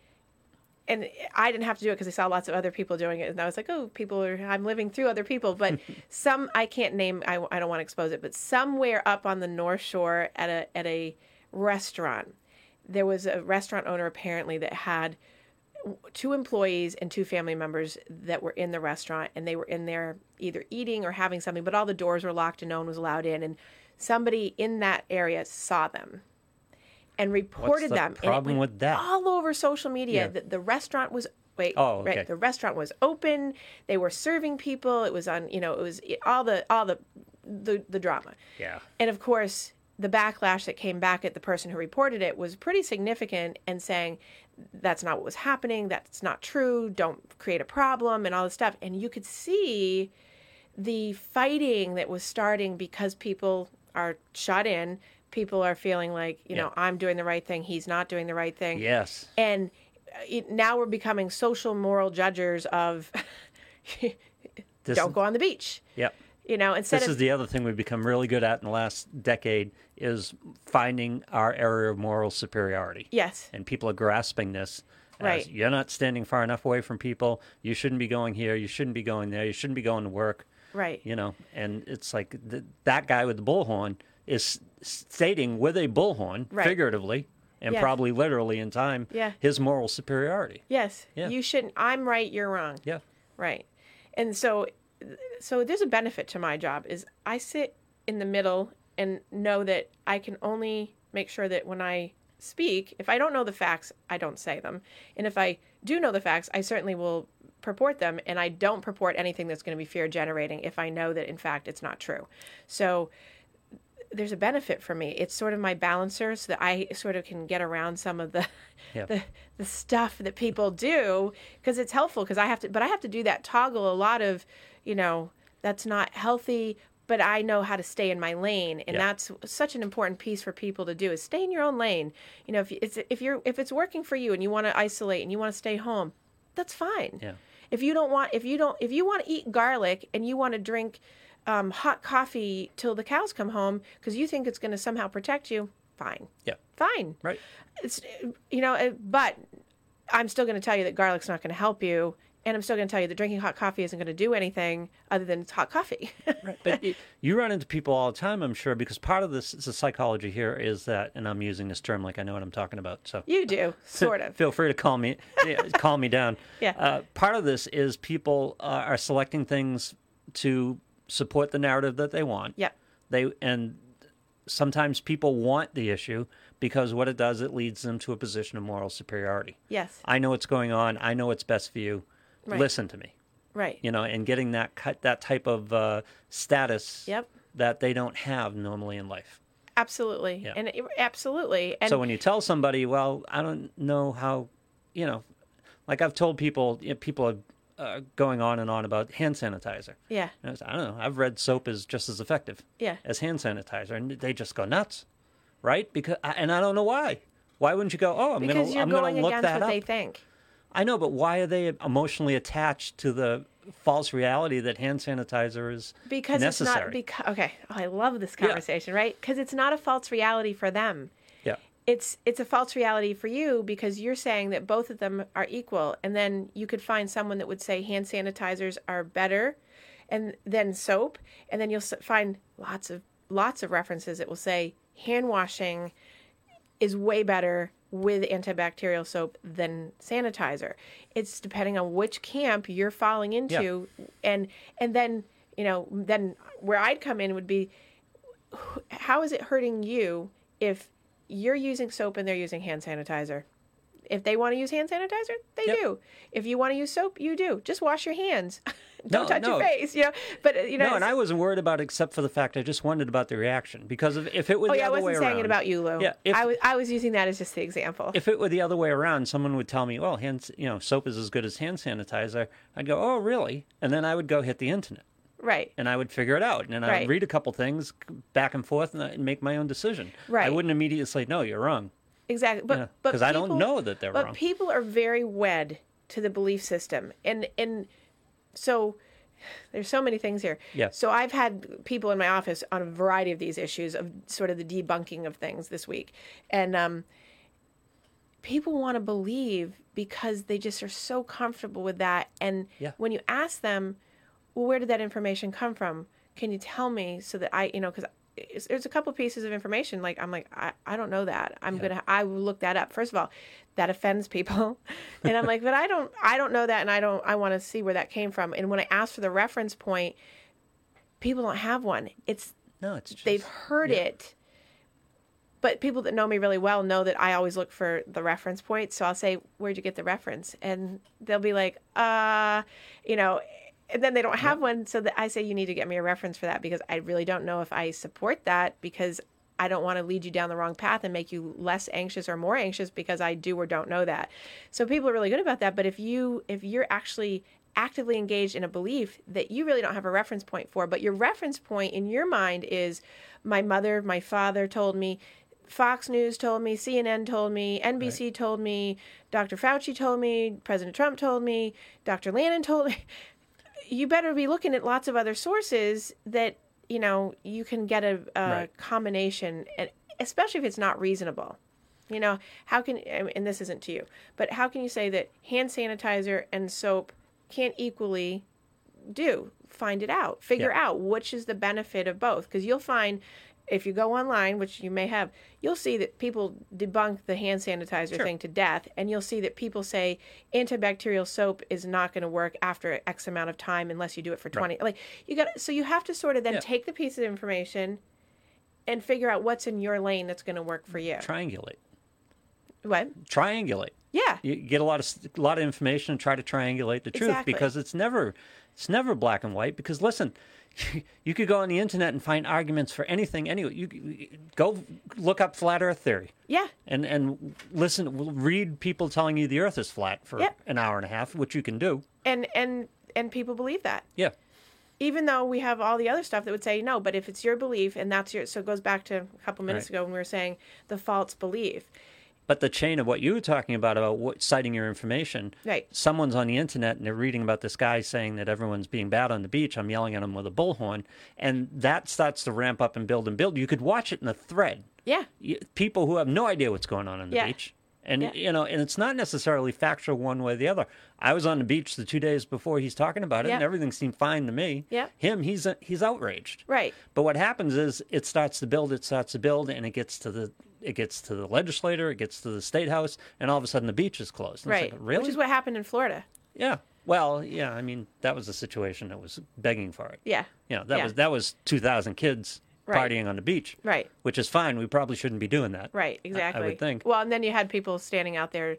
and I didn't have to do it because I saw lots of other people doing it, and I was like, oh, people are. I'm living through other people, but some I can't name. I, I don't want to expose it, but somewhere up on the North Shore at a at a restaurant, there was a restaurant owner apparently that had two employees and two family members that were in the restaurant and they were in there either eating or having something but all the doors were locked and no one was allowed in and somebody in that area saw them and reported the them problem with that? all over social media Yeah. that the restaurant was wait Oh, okay. right the restaurant was open they were serving people it was on you know it was all the all the the, the drama Yeah. and of course, the backlash that came back at the person who reported it was pretty significant and saying that's not what was happening, that's not true, don't create a problem, and all this stuff. And you could see the fighting that was starting because people are shut in. People are feeling like, you know, I'm doing the right thing, he's not doing the right thing. Yes. And uh, it, now we're becoming social moral judges of This don't is- go on the beach. Yep. You know, instead This of is the other thing we've become really good at in the last decade is finding our area of moral superiority. yes, And people are grasping this. Right. You're not standing far enough away from people. You shouldn't be going here. You shouldn't be going there. You shouldn't be going to work. right. You know, and it's like th- that guy with the bullhorn is stating with a bullhorn, Right. figuratively and Yes. probably literally in time, Yeah. his moral superiority. Yes. Yeah. You shouldn't. I'm right. You're wrong. Yeah. Right. And so, so there's a benefit to my job is I sit in the middle and know that I can only make sure that when I speak, if I don't know the facts, I don't say them. And if I do know the facts, I certainly will purport them and I don't purport anything that's going to be fear generating if I know that in fact it's not true. So there's a benefit for me. It's sort of my balancer so that I sort of can get around some of the Yep. the, the stuff that people do because it's helpful because I have to but I have to do that toggle a lot of, you know, that's not healthy but I know how to stay in my lane and Yeah. that's such an important piece for people to do is stay in your own lane. You know, if it's if you're if it's working for you and you want to isolate and you want to stay home, that's fine. Yeah. If you don't want if you don't if you want to eat garlic and you want to drink um, hot coffee till the cows come home because you think it's going to somehow protect you, fine. Yeah. Fine. Right. It's you know, it, but I'm still going to tell you that garlic's not going to help you, and I'm still going to tell you that drinking hot coffee isn't going to do anything other than it's hot coffee. Right. But y- you run into people all the time, I'm sure, because part of this the psychology here is that, and I'm using this term like I know what I'm talking about. So you do, sort of. feel free to call me, call me down. Yeah. Uh, part of this is people uh, are selecting things to support the narrative that they want. Yeah. They and sometimes people want the issue because what it does, it leads them to a position of moral superiority. Yes. I know what's going on. I know what's best for you. Right. Listen to me. Right. You know, and getting that cut, that type of uh, status Yep. that they don't have normally in life. absolutely, Yeah. and it- absolutely, and so when you tell somebody, well, I don't know how, you know, like I've told people, you know, people are uh, going on and on about hand sanitizer. yeah, And I, was, I don't know. I've read soap is just as effective yeah, as hand sanitizer, and they just go nuts, right? Because and I don't know why. Why wouldn't you go? Oh, I'm because gonna I'm going gonna look that what up. they think. I know, but why are they emotionally attached to the false reality that hand sanitizer is because necessary? it's not because okay oh, i love this Yeah. conversation right because it's not a false reality for them yeah, it's it's a false reality for you because you're saying that both of them are equal. And then you could find someone that would say hand sanitizers are better and then soap. And then you'll find lots of lots of references that will say hand washing is way better with antibacterial soap than sanitizer. It's depending on which camp you're falling into. And and then, you know, then where I'd come in would be how is it hurting you if you're using soap and they're using hand sanitizer? If they want to use hand sanitizer, they Yep. do. If you want to use soap, you do. Just wash your hands. Don't No, touch your face, you know. But you know, no, and I wasn't worried about it except for the fact I just wondered about the reaction because if, if it was oh the yeah, other way around. I wasn't saying it about you, Lou. Yeah, if- I was I was using that as just the example. if it were the other way around, someone would tell me, "Well, hands, you know, soap is as good as hand sanitizer." I'd go, "Oh, really?" And then I would go hit the internet right. and I would figure it out, and then I Right. would read a couple things back and forth and, make my own decision. Right. I Right. wouldn't immediately say, "No, you're wrong," Exactly. But but 'cause I don't people- know that they're but wrong. people are very wed to the belief system, and and so there's so many things here. Yeah. So I've had people in my office on a variety of these issues of sort of the debunking of things this week, and um, people want to believe because they just are so comfortable with that. And Yeah. when you ask them, well, where did that information come from? Can you tell me so that I, you know, because there's a couple pieces of information like I'm like I, I don't know that. I'm gonna I will look that up. First of all that offends people. And I'm like but I don't I don't know that and I don't I want to see where that came from. And when I ask for the reference point people don't have one. It's No, it's just they've heard yeah. it. But people that know me really well know that I always look for the reference point. So I'll say where'd you get the reference? And they'll be like uh you know and then they don't have one so that I say you need to get me a reference for that because I really don't know if I support that because I don't want to lead you down the wrong path and make you less anxious or more anxious because I do or don't know that. So people are really good about that, but if you if you're actually actively engaged in a belief that you really don't have a reference point for, but your reference point in your mind is my mother, my father told me, Fox News told me, CNN told me, NBC told me, Dr. Fauci told me, President Trump told me, Dr. Lannon told me. You better be looking at lots of other sources that, you know, you can get a, a Right. combination, and especially if it's not reasonable. You know, how can, and this isn't to you, but how can you say that hand sanitizer and soap can't equally do? Find it out. Figure Yeah. out which is the benefit of both. Because you'll find, if you go online, which you may have, you'll see that people debunk the hand sanitizer Sure. thing to death. And you'll see that people say antibacterial soap is not going to work after X amount of time unless you do it for 20. Like, you got, so you have to sort of then Yeah. take the piece of information and figure out what's in your lane that's going to work for you. triangulate. What? Triangulate. Yeah. You get a lot of a lot of information and try to triangulate the truth Exactly. because it's never it's never black and white. Because listen, you could go on the internet and find arguments for anything. Anyway, you- go look up flat Earth theory Yeah. and and listen, read people telling you the Earth is flat for Yep. an hour and a half, which you can do. And, and, and people believe that. Yeah, even though we have all the other stuff that would say no but if it's your belief and that's your so it goes back to a couple minutes Right. ago when we were saying the false belief but the chain of what you were talking about about what, citing your information. Right. Someone's on the internet and they're reading about this guy saying that everyone's being bad on the beach. I'm yelling at him with a bullhorn, and that starts to ramp up and build and build. You could watch it in a thread. yeah y- people who have no idea what's going on on the Yeah. beach. And Yeah. you know, and it's not necessarily factual one way or the other. I was on the beach the two days before he's talking about it, and everything seemed fine to me. Yeah. Him, he's he's outraged. right But what happens is it starts to build, it starts to build, and it gets to the it gets to the legislator, it gets to the state house, and all of a sudden the beach is closed. And it's right like, really? which is what happened in florida yeah. Well, yeah. I mean, that was a situation that was begging for it. yeah You know, that Yeah. was that was two thousand kids Right. partying on the beach. right Which is fine. We probably shouldn't be doing that. right exactly I would think. well and then you had people standing out there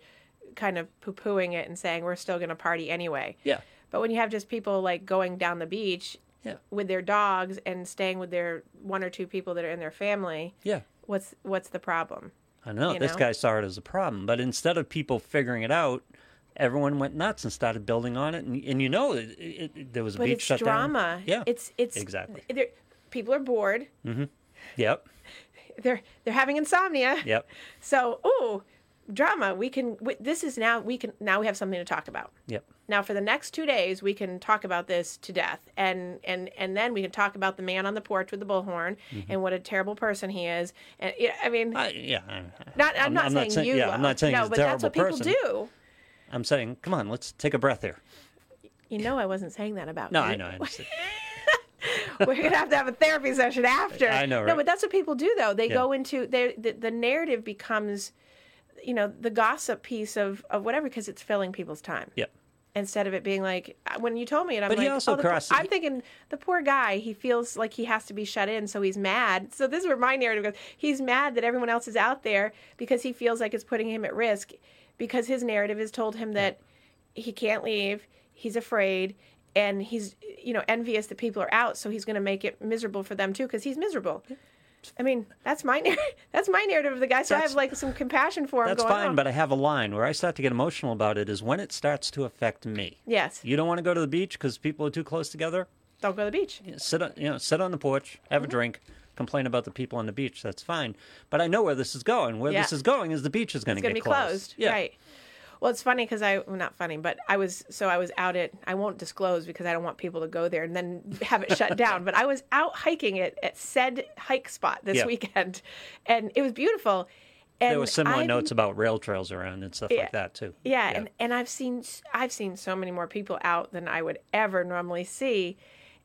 kind of poo-pooing it and saying we're still going to party anyway Yeah. but when you have just people like going down the beach Yeah. with their dogs and staying with their one or two people that are in their family, Yeah. what's what's the problem? I know You this know? guy saw it as a problem, but instead of people figuring it out, everyone went nuts and started building on it. And, and you know, it, it, it- there was a But beach it's shut drama. down. Yeah, It's it's Exactly. People are bored. Yep, They're they're having insomnia. yep, So, ooh, drama. We can. We, this is now we can now we have something to talk about. yep. Now for the next two days, we can talk about this to death, and and and then we can talk about the man on the porch with the bullhorn and what a terrible person he is. And yeah, I mean, Mm-hmm. I, yeah, I- not I'm, not saying saying- you. Yeah, I'm not saying no, he's a but terrible that's what people do. I'm saying, come on, let's take a breath here. You know, I wasn't saying that about No, you. I know. I understand. We're gonna have to have a therapy session after. I know, Right? No, but that's what people do, though. They Yeah. go into the, the narrative becomes, you know, the gossip piece of of whatever because it's filling people's time. Yep. instead of it being like uh, when you told me it, I'm But he like, also oh, poor- I'm thinking the poor guy. He feels like he has to be shut in, so he's mad. So this is where my narrative goes. He's mad that everyone else is out there because he feels like it's putting him at risk, because his narrative has told him that he can't leave. He's afraid, and he's you know envious that people are out, so he's going to make it miserable for them too because he's miserable. I mean, that's my narrative. That's my narrative of the guy. So I have like some compassion for him. That's fine, oh, but I have a line where I start to get emotional about it is when it starts to affect me. yes, You don't want to go to the beach because people are too close together. don't go to the beach. Sit on, you know, sit on the porch, have Mm-hmm. a drink, complain about the people on the beach. That's fine. But I know where this is going. Where this is going is the beach is going to it's get going to be closed. Yeah. Right. Well, it's funny because I well, not funny, but I was so I was out at I won't disclose because I don't want people to go there and then have it shut down. But I was out hiking at, at said hike spot this Yeah. weekend, and it was beautiful. And There were similar I've- notes about rail trails around and stuff Yeah. like that too. Yeah, and and I've seen I've seen so many more people out than I would ever normally see,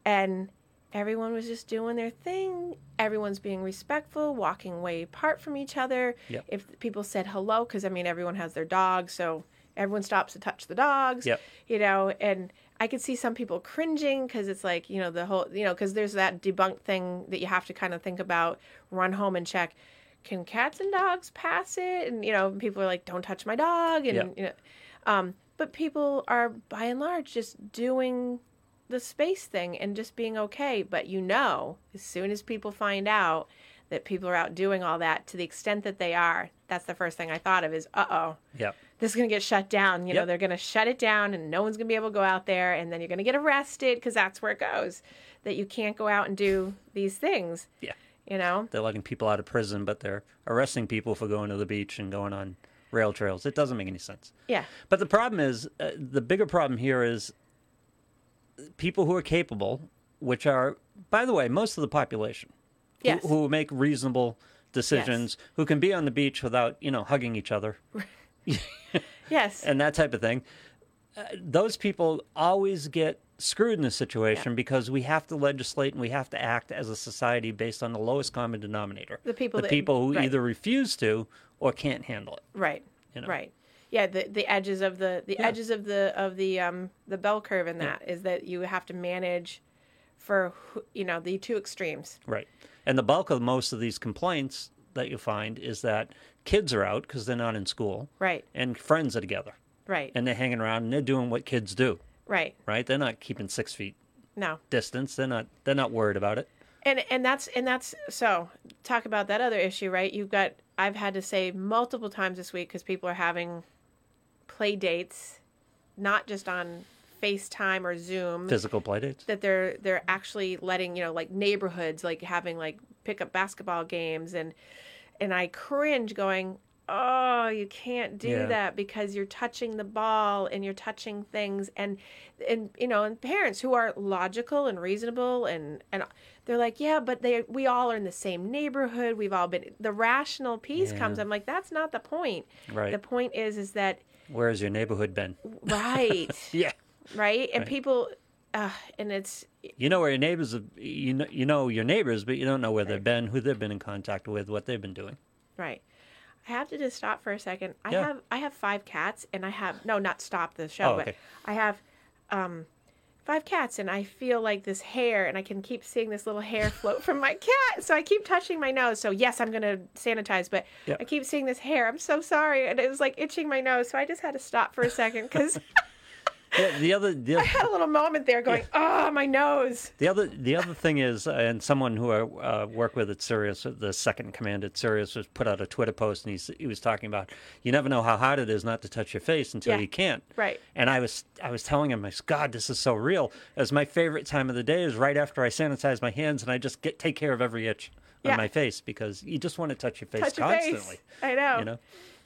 and everyone was just doing their thing. Everyone's being respectful, walking way apart from each other. Yep. If people said hello, because I mean everyone has their dogs, so everyone stops to touch the dogs. Yep. You know, and I could see some people cringing because it's like you know the whole you know because there's that debunked thing that you have to kind of think about. Run home and check. Can cats and dogs pass it? And you know, people are like, "Don't touch my dog," and Yep. you know, um, but people are by and large just doing the space thing and just being okay. But you know, as soon as people find out that people are out doing all that to the extent that they are, that's the first thing I thought of is, uh oh, Yep. this is going to get shut down. You know, they're going to shut it down and no one's going to be able to go out there. And then you're going to get arrested because that's where it goes that you can't go out and do these things, Yeah. you know? They're letting people out of prison, but they're arresting people for going to the beach and going on rail trails. It doesn't make any sense. Yeah. But the problem is, uh, the bigger problem here is people who are capable, which are, by the way, most of the population, who- Yes. who, make reasonable decisions, who can be on the beach without, you know, hugging each other Yes. and that type of thing. Uh, those people always get screwed in this situation because we have to legislate and we have to act as a society based on the lowest common denominator. The people the that- people who right. either refuse to or can't handle it. Right. You know? Right. Yeah, the the edges of the the Yeah. edges of the of the um the bell curve in that is that you have to manage for you know the two extremes. Right. And the bulk of most of these complaints that you find is that kids are out because they're not in school Right. and friends are together Right. and they're hanging around and they're doing what kids do, right. right? They're not keeping six feet No. distance. They're not they're not worried about it. And and that's and that's so talk about that other issue, right? You've got I've had to say multiple times this week because people are having play dates, not just on FaceTime or Zoom. Physical play dates. that they're they're actually letting you know like neighborhoods like having like pick up basketball games and and I cringe going oh you can't do Yeah. that because you're touching the ball and you're touching things and and you know and parents who are logical and reasonable and and they're like yeah but they we all are in the same neighborhood we've all been the rational piece Yeah. comes I'm like that's not the point Right. the point is is that Where's your neighborhood been? right Yeah. right and Right. people uh, and it's You know where your neighbors have, you know you know your neighbors, but you don't know where they've been, who they've been in contact with, what they've been doing. Right. I have to just stop for a second. I Yeah. have I have five cats and I have no not stop the show, Oh, but. I have um five cats and I feel like this hair and I can keep seeing this little hair float from my cat. So I keep touching my nose. So yes, I'm gonna sanitize, but Yeah. I keep seeing this hair. I'm so sorry. And it was like itching my nose. So I just had to stop for a second because the other the, I had a little moment there going, oh, my nose. the other the other thing is, uh, and someone who I uh, work with at Sirius, the second command at Sirius, was put out a Twitter post, and he's, he was talking about you never know how hard it is not to touch your face until Yeah. you can't. Right. And I was I was telling him, I said, God, this is so real. As my favorite time of the day is right after I sanitize my hands and I just get take care of every itch on Yeah. my face because you just want to touch your face Touch your constantly. face. I know. You know.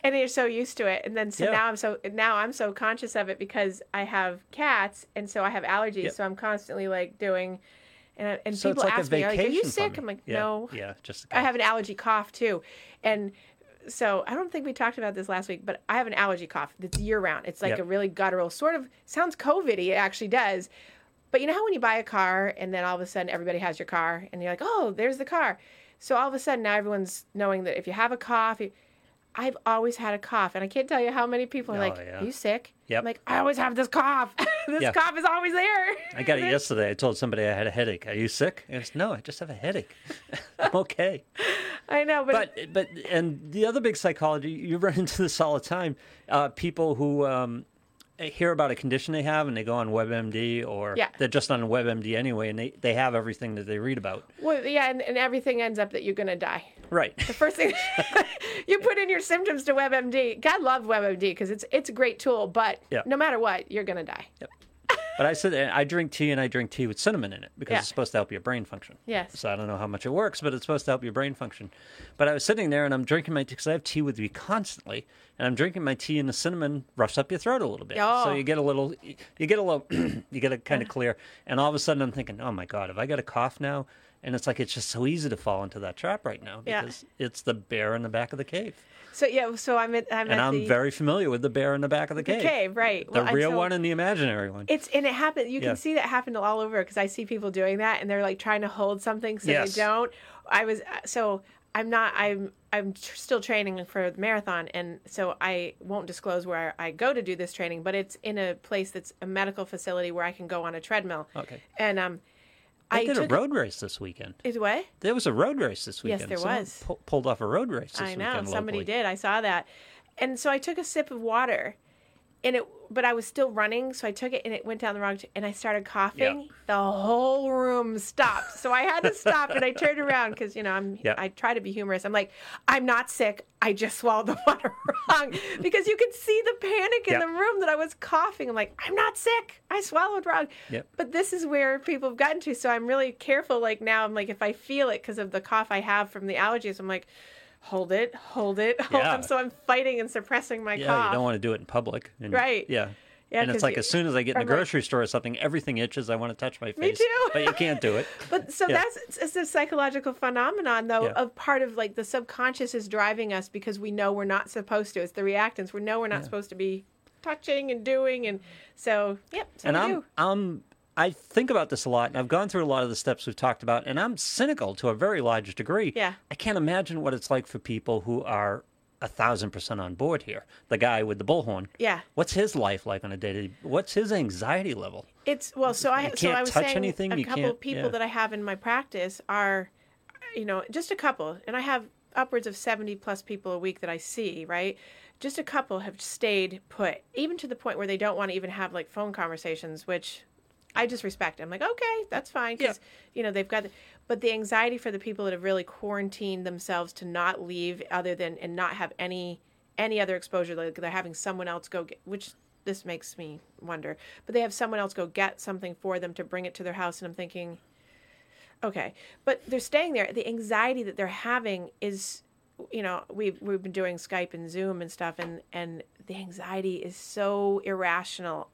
And you're so used to it. And then so Yeah. now i'm so now i'm so conscious of it because i have cats and so i have allergies. Yep. so i'm constantly like doing and, and So people like ask me like, are you sick? i'm like Yeah, no. Yeah, just i have an allergy cough too. And so i don't think we talked about this last week but i have an allergy cough that's year round it's like Yep. a really guttural sort of sounds covid-y it actually does. But you know how when you buy a car and then all of a sudden everybody has your car and you're like oh there's the car. So all of a sudden now everyone's knowing that if you have a cough I've always had a cough, and I can't tell you how many people are Oh, like, yeah. "Are you sick?" Yep. I'm like, "I always have this cough. this Yeah. cough is always there." I got it yesterday. I told somebody I had a headache. Are you sick? And it's no, I just have a headache. I'm okay. I know, but, But but and the other big psychology you run into this all the time. Uh, people who um, hear about a condition they have and they go on WebMD or Yeah. they're just on WebMD anyway, and they, they have everything that they read about. well, yeah, and, and everything ends up that you're gonna die. Right. The first thing you put in your symptoms to WebMD. God love WebMD because it's it's a great tool, but Yeah. no matter what, you're gonna die. But I said I drink tea and I drink tea with cinnamon in it because Yeah. it's supposed to help your brain function. Yes. So I don't know how much it works, but it's supposed to help your brain function. But I was sitting there and I'm drinking my tea because I have tea with me constantly, and I'm drinking my tea and the cinnamon roughs up your throat a little bit. Oh. So you get a little, you get a little, you get a kind of clear, and all of a sudden I'm thinking, oh my god, have I got a cough now? And it's like it's just so easy to fall into that trap right now Yeah. because it's the bear in the back of the cave, So yeah, so I'm at I'm and I'm the very familiar with the bear in the back of the the cave, cave, right? the Well, real so- one and the imaginary one. It's and it happened. You Yeah. can see that happen all over because I see people doing that and they're like trying to hold something so Yes. they don't. I was so I'm not. I'm I'm tr- still training for the marathon, and so I won't disclose where I go to do this training. But it's in a place that's a medical facility where I can go on a treadmill. Okay. And um, I I did a road race this weekend. Is what? There was a road race this weekend. Yes, there Someone was. pu- pulled off a road race this I know somebody locally. did. I saw that, and so I took a sip of water, and it. But I was still running, so I took it and it went down the wrong. T- and I started coughing. The whole room stopped, so I had to stop. and I turned around because you know I'm. Yeah. I try to be humorous. I'm like, I'm not sick. I just swallowed the water wrong because you could see the panic in Yeah. the room that I was coughing. I'm like, I'm not sick. I swallowed wrong. Yep. But this is where people have gotten to. So I'm really careful. Like now, I'm like, if I feel it because of the cough I have from the allergies, I'm like, hold it, hold it, hold Yeah. So I'm fighting and suppressing my Yeah, cough. you don't want to do it in public. And, Right. Yeah. Yeah, and it's like you- as soon as I get in the I'm like- grocery store or something, everything itches. I want to touch my face. Me too. But you can't do it. But so Yeah. that's it's, it's a psychological phenomenon, though, Yeah. of part of like the subconscious is driving us because we know we're not supposed to. It's the reactance. We know we're not supposed to be touching and doing, and so yep. So and I'm do. I'm I think about this a lot, and I've gone through a lot of the steps we've talked about, and I'm cynical to a very large degree. Yeah. I can't imagine what it's like for people who are a thousand percent on board here. The guy with the bullhorn. Yeah. What's his life like on a day to day? What's his anxiety level? It's well, so I You can't I was touch saying anything, a couple of people yeah. that I have in my practice are, you know, just a couple, and I have upwards of seventy plus people a week that I see. Right, just a couple have stayed put, even to the point where they don't want to even have like phone conversations, which I just respect. I'm like, okay, that's fine, because you know they've got. The, but the anxiety for the people that have really quarantined themselves to not leave, other than and not have any any other exposure, like they're having someone else go get, which this makes me wonder. But they have someone else go get something for them to bring it to their house, and I'm thinking, okay, but they're staying there. The anxiety that they're having is, you know, we've we've been doing Skype and Zoom and stuff, and and the anxiety is so irrational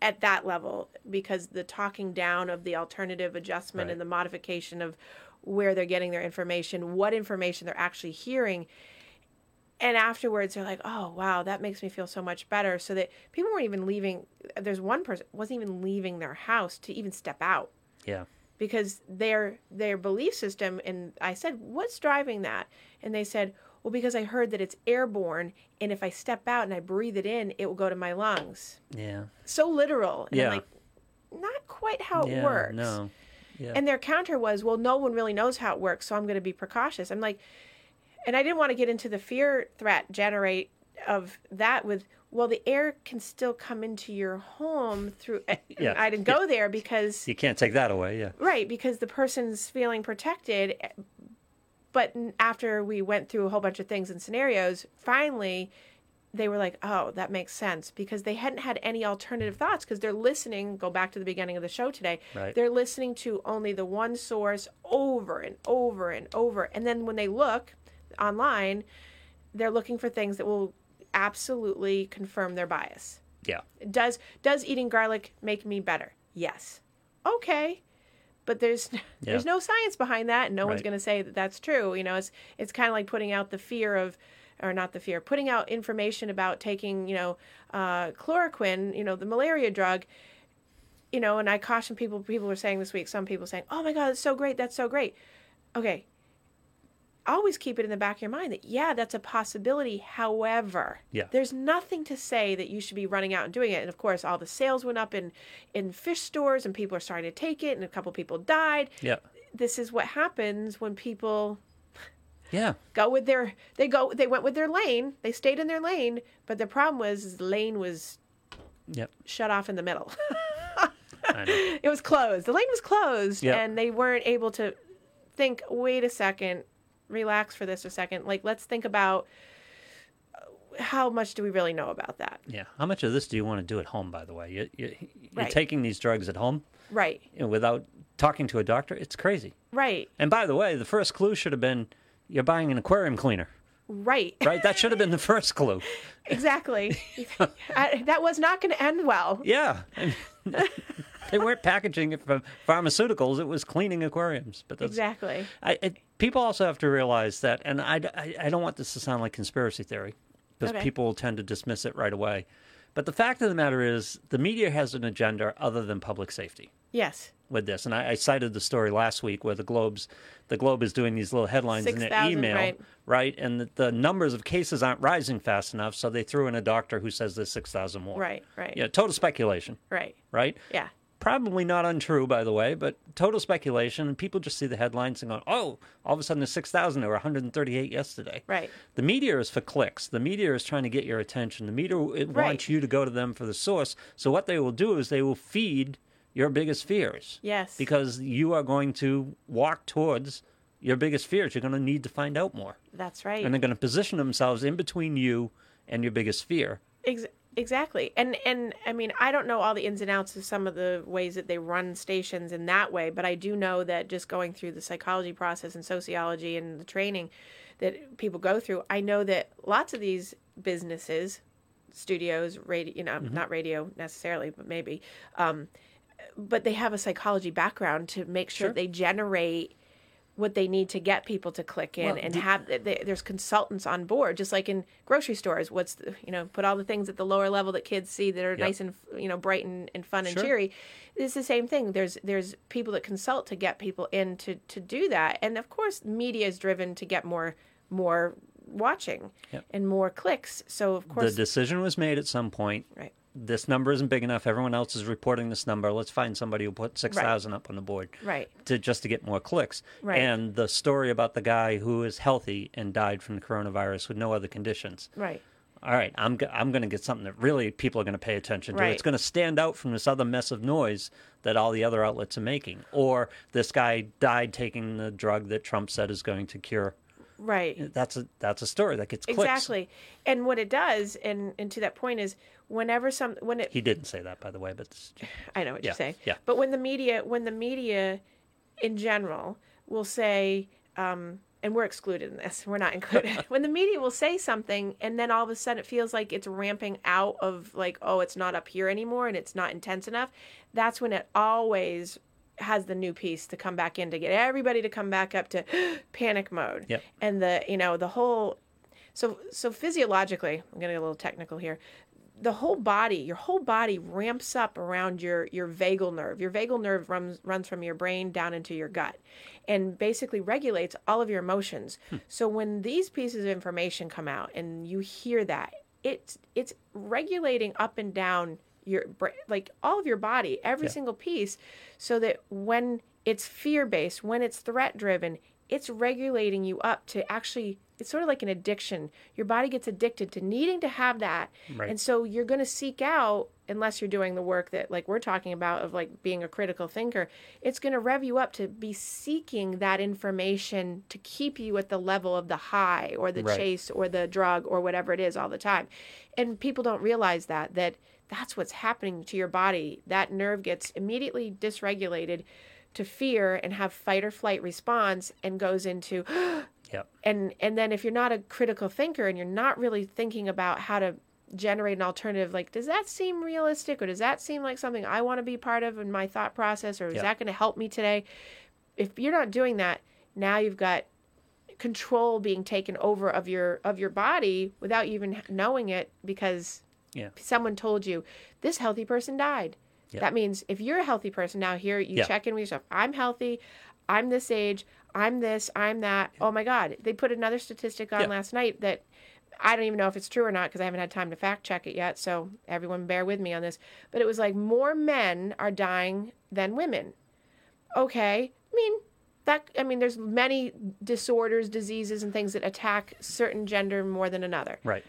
at that level because the talking down of the alternative adjustment Right. and the modification of where they're getting their information, what information they're actually hearing. And afterwards, they're like, "Oh, wow, that makes me feel so much better." So that people weren't even leaving. There's one person wasn't even leaving their house to even step out Yeah. because their their belief system. And I said, "What's driving that?" And they said, "Well, because I heard that it's airborne, and if I step out and I breathe it in, it will go to my lungs." Yeah. So literal. And I'm like, not quite how it yeah. works. No. Yeah. And their counter was, well, no one really knows how it works, so I'm going to be precautious. I'm like, and I didn't want to get into the fear threat generate of that with, well, the air can still come into your home through. Yeah. I didn't go there because You can't take that away. Yeah. Right, because the person's feeling protected. But after we went through a whole bunch of things and scenarios, finally they were like, oh, that makes sense because they hadn't had any alternative thoughts because they're listening. Go back to the beginning of the show today. Right. They're listening to only the one source over and over and over. And then when they look online, they're looking for things that will absolutely confirm their bias. Yeah. Does does eating garlic make me better? Yes. Okay. But there's there's no science behind that, and no one's going to say that that's true. You know, it's it's kind of like putting out the fear of, or not the fear, putting out information about taking you know uh, chloroquine, you know, the malaria drug. You know, and I caution people. People were saying this week. Some people saying, "Oh my God, it's so great. That's so great." Okay. Always keep it in the back of your mind that yeah, that's a possibility. However, Yeah. there's nothing to say that you should be running out and doing it. And of course, all the sales went up in in fish stores, and people are starting to take it, and a couple people died. Yeah. This is what happens when people Yeah. go with their they go they went with their lane. They stayed in their lane, but the problem was the lane was Yep. shut off in the middle. It was closed. The lane was closed, Yeah. and they weren't able to think. Wait a second, relax for this a second. Like let's think about uh, how much do we really know about that? Yeah. How much of this do you want to do at home? By the way, you, you, you're Right. taking these drugs at home Right, you know, without talking to a doctor. It's crazy. right, And by the way, the first clue should have been you're buying an aquarium cleaner, right. right? That should have been the first clue. exactly. I, that was not going to end well. Yeah. They weren't packaging it for pharmaceuticals. It was cleaning aquariums. But that's, Exactly. I, I, people also have to realize that, and I, I, I don't want this to sound like conspiracy theory because Okay. people will tend to dismiss it right away. But the fact of the matter is, the media has an agenda other than public safety Yes. with this. And I, I cited the story last week where the Globe's the Globe is doing these little headlines in their 6,000, email, right. right? And the, the numbers of cases aren't rising fast enough, so they threw in a doctor who says there's six thousand more. Right. Right. Yeah, total speculation, Right. right? Yeah. Probably not untrue, by the way, but total speculation. And people just see the headlines and go, "Oh, all of a sudden there's six thousand. There were 138 yesterday." Right. The media is for clicks. The media is trying to get your attention. The media it Right. wants you to go to them for the source. So what they will do is they will feed your biggest fears. Yes. Because you are going to walk towards your biggest fears. You're going to need to find out more. That's right. And they're going to position themselves in between you and your biggest fear. Ex- exactly. And and I mean, I don't know all the ins and outs of some of the ways that they run stations in that way, but I do know that just going through the psychology process and sociology and the training that people go through, I know that lots of these businesses, studios, radio, you know, not radio necessarily, but maybe, um, but they have a psychology background to make sure Sure. they generate what they need to get people to click in Well, and have they, there's consultants on board just like in grocery stores what's the, you know put all the things at the lower level that kids see that are Yep. nice and you know bright and, and fun and cheery it's the same thing there's there's people that consult to get people in to to do that and of course media is driven to get more more watching Yep. and more clicks so of course The decision was made at some point. right This number isn't big enough. Everyone else is reporting this number. Let's find somebody who put 6,000 up on the board. right to just to get more clicks. Right. And the story about the guy who is healthy and died from the coronavirus with no other conditions. right All right, I'm I'm going to get something that really people are going to pay attention to. Right. It's going to stand out from this other mess of noise that all the other outlets are making. Or this guy died taking the drug that Trump said is going to cure. Right That's a that's a story that gets clicks. exactly and what it does and and to that point is whenever some when it He didn't say that, by the way, but I know what Yeah, you're saying. yeah. But when the media, when the media, in general, will say, um, and we're excluded in this, we're not included. when the media will say something, and then all of a sudden it feels like it's ramping out of like, oh, it's not up here anymore, and it's not intense enough. That's when it always has the new piece to come back in to get everybody to come back up to panic mode. Yep. And the you know the whole so so physiologically, I'm gonna get a little technical here. The whole body, your whole body ramps up around your your vagal nerve. Your vagal nerve runs runs from your brain down into your gut, and basically regulates all of your emotions. Hmm. So when these pieces of information come out and you hear that, it's it's regulating up and down your like all of your body, every Yeah. single piece, so that when it's fear based, when it's threat driven, it's regulating you up to actually it's sort of like an addiction. Your body gets addicted to needing to have that. Right. And so you're going to seek out unless you're doing the work that like we're talking about of like being a critical thinker, it's going to rev you up to be seeking that information to keep you at the level of the high or the Right. chase or the drug or whatever it is all the time. And people don't realize that that that's what's happening to your body. That nerve gets immediately dysregulated to fear and have fight or flight response and goes into Yep. and and then if you're not a critical thinker and you're not really thinking about how to generate an alternative like does that seem realistic or does that seem like something i want to be part of in my thought process or is Yeah. that going to help me today if you're not doing that now you've got control being taken over of your of your body without you even knowing it because Yeah. someone told you this healthy person died. That means if you're a healthy person now here you check in with yourself. I'm healthy. I'm this age. I'm this i'm that. Oh my god. They put another statistic on last night that i don't even know if it's true or not because i haven't had time to fact check it yet so everyone bear with me on this. But it was like more men are dying than women. Okay. I mean that i mean there's many disorders diseases and things that attack certain gender more than another. Right.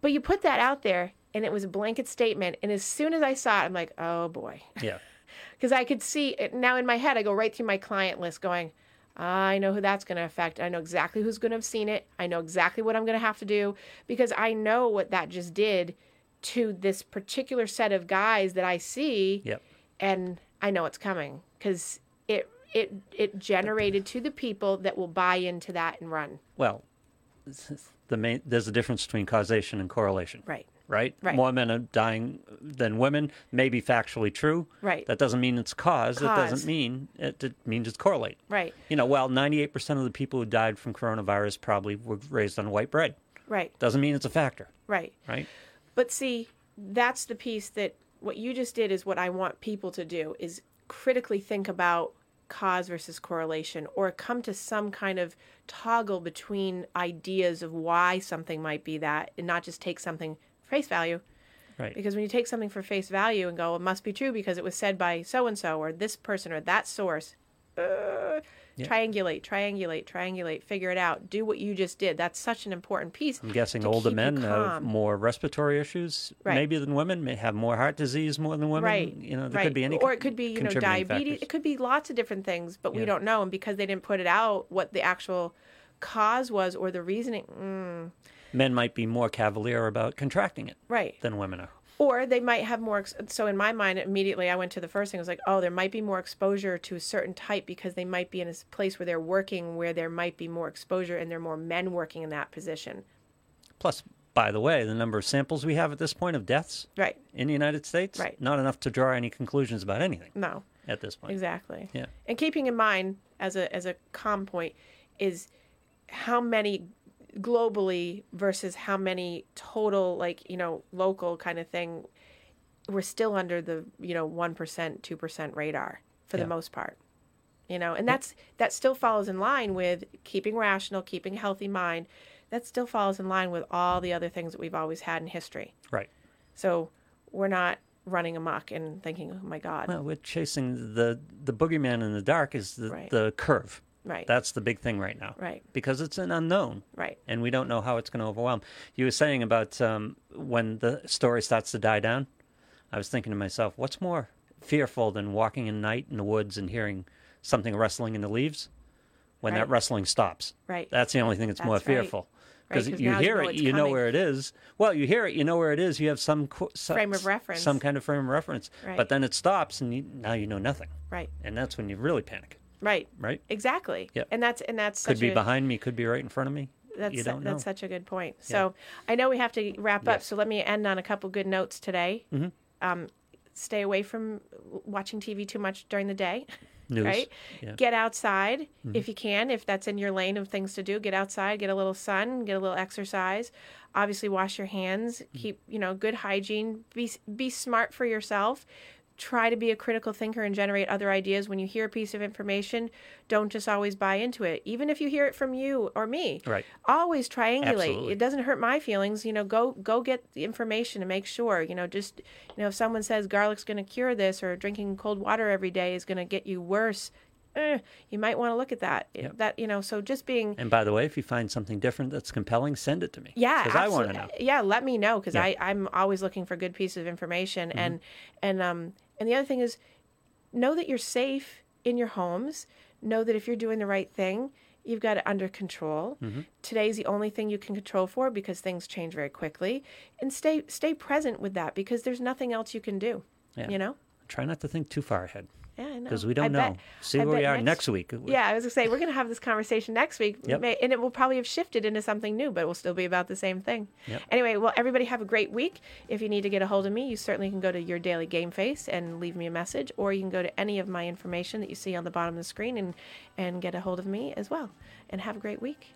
but you put that out there and it was a blanket statement and as soon as i saw it i'm like oh boy Yeah. because I could see it now in my head. I go right through my client list, going, ah, I know who that's going to affect. I know exactly who's going to have seen it. I know exactly what I'm going to have to do because I know what that just did to this particular set of guys that I see, Yep. and I know it's coming because it it it generated to the people that will buy into that and run. Well, the main there's a difference between causation and correlation. Right. Right? Right. More men are dying than women may be factually true. Right. That doesn't mean it's cause. cause. It doesn't mean it, it means it's correlate. Right. You know, well, 98% of the people who died from coronavirus probably were raised on white bread. Right. Doesn't mean it's a factor, Right. right? But see, that's the piece that what you just did is what I want people to do is critically think about cause versus correlation or come to some kind of toggle between ideas of why something might be that and not just take something face value Right. because when you take something for face value and go it must be true because it was said by so and so or this person or that source uh, Yeah. triangulate triangulate triangulate figure it out do what you just did that's such an important piece I'm guessing older men have more respiratory issues, Right. maybe than women. May have more heart disease more than women. Right. You know, there right. could be any, or it could be you know diabetes. factors. It could be lots of different things, but we don't know. And because they didn't put it out, what the actual cause was or the reasoning, mm, Men might be more cavalier about contracting it right? than women are. Or they might have more. ex- So in my mind, immediately I went to the first thing. I was like, oh, there might be more exposure to a certain type because they might be in a place where they're working where there might be more exposure and there are more men working in that position. Plus, by the way, the number of samples we have at this point of deaths Right? in the United States, Right. not enough to draw any conclusions about anything No. at this point. Exactly. Yeah. And keeping in mind as a as a calm point is how many globally versus how many total like, you know, local kind of thing we're still under the, you know, 1%, 2% radar for Yeah. the most part. You know, and that's that still follows in line with keeping rational, keeping healthy mind. That still follows in line with all the other things that we've always had in history. Right. So, we're not running amok and thinking, "Oh my god." Well, we're chasing the the boogeyman in the dark is the, Right. the curve. Right. That's the big thing right now. right. Because it's an unknown. Right. and we don't know how it's going to overwhelm. You were saying about um, when the story starts to die down. I was thinking to myself, what's more fearful than walking in night in the woods and hearing something rustling in the leaves? When that rustling stops, Right. that's the only thing that's, more That's right. fearful. Right, Because 'cause you now you hear know it, you know where it is. Well, you hear it, you know where it is. You have some, co- some Frame of reference. some kind of frame of reference. Right. But then it stops, and you, now you know nothing, Right. and that's when you really panic. Right. Right? Exactly. Yeah. And that's and that's Could be a, behind me, could be right in front of me. that's you don't know. that's such a good point. So I know we have to wrap up. Yes. So let me end on a couple good notes today. Mhm. Um, stay away from watching TV too much during the day. News. Right? Yeah. Get outside Mm-hmm. if you can, if that's in your lane of things to do. Get outside, get a little sun, get a little exercise. Obviously, wash your hands. Mm-hmm. Keep you know good hygiene. Be be smart for yourself. Try to be a critical thinker and generate other ideas. When you hear a piece of information, don't just always buy into it. Even if you hear it from you or me, Right. always triangulate. Absolutely. It doesn't hurt my feelings. You know, go go get the information and make sure. You know, just you know, if someone says garlic's going to cure this or drinking cold water every day is going to get you worse, eh, you might want to look at that. Yep. That you know, so just being And by the way, if you find something different that's compelling, send it to me. yeah, because I want to know. Yeah, let me know because Yeah. I I'm always looking for good pieces of information Mm-hmm. and and um and the other thing is know that you're safe in your homes. Know that if you're doing the right thing, you've got it under control. Mm-hmm. Today's the only thing you can control for because things change very quickly. And stay stay present with that because there's nothing else you can do. Yeah. You know? Try not to think too far ahead Yeah, I know. because we don't I know. bet- See I where we are next, week. Yeah, I was gonna say we're gonna have this conversation next week, Yep. May- and it will probably have shifted into something new, but it will still be about the same thing. Yep. Anyway, well, everybody have a great week. If you need to get a hold of me, you certainly can go to your daily game face and leave me a message, or you can go to any of my information that you see on the bottom of the screen and and get a hold of me as well. And have a great week.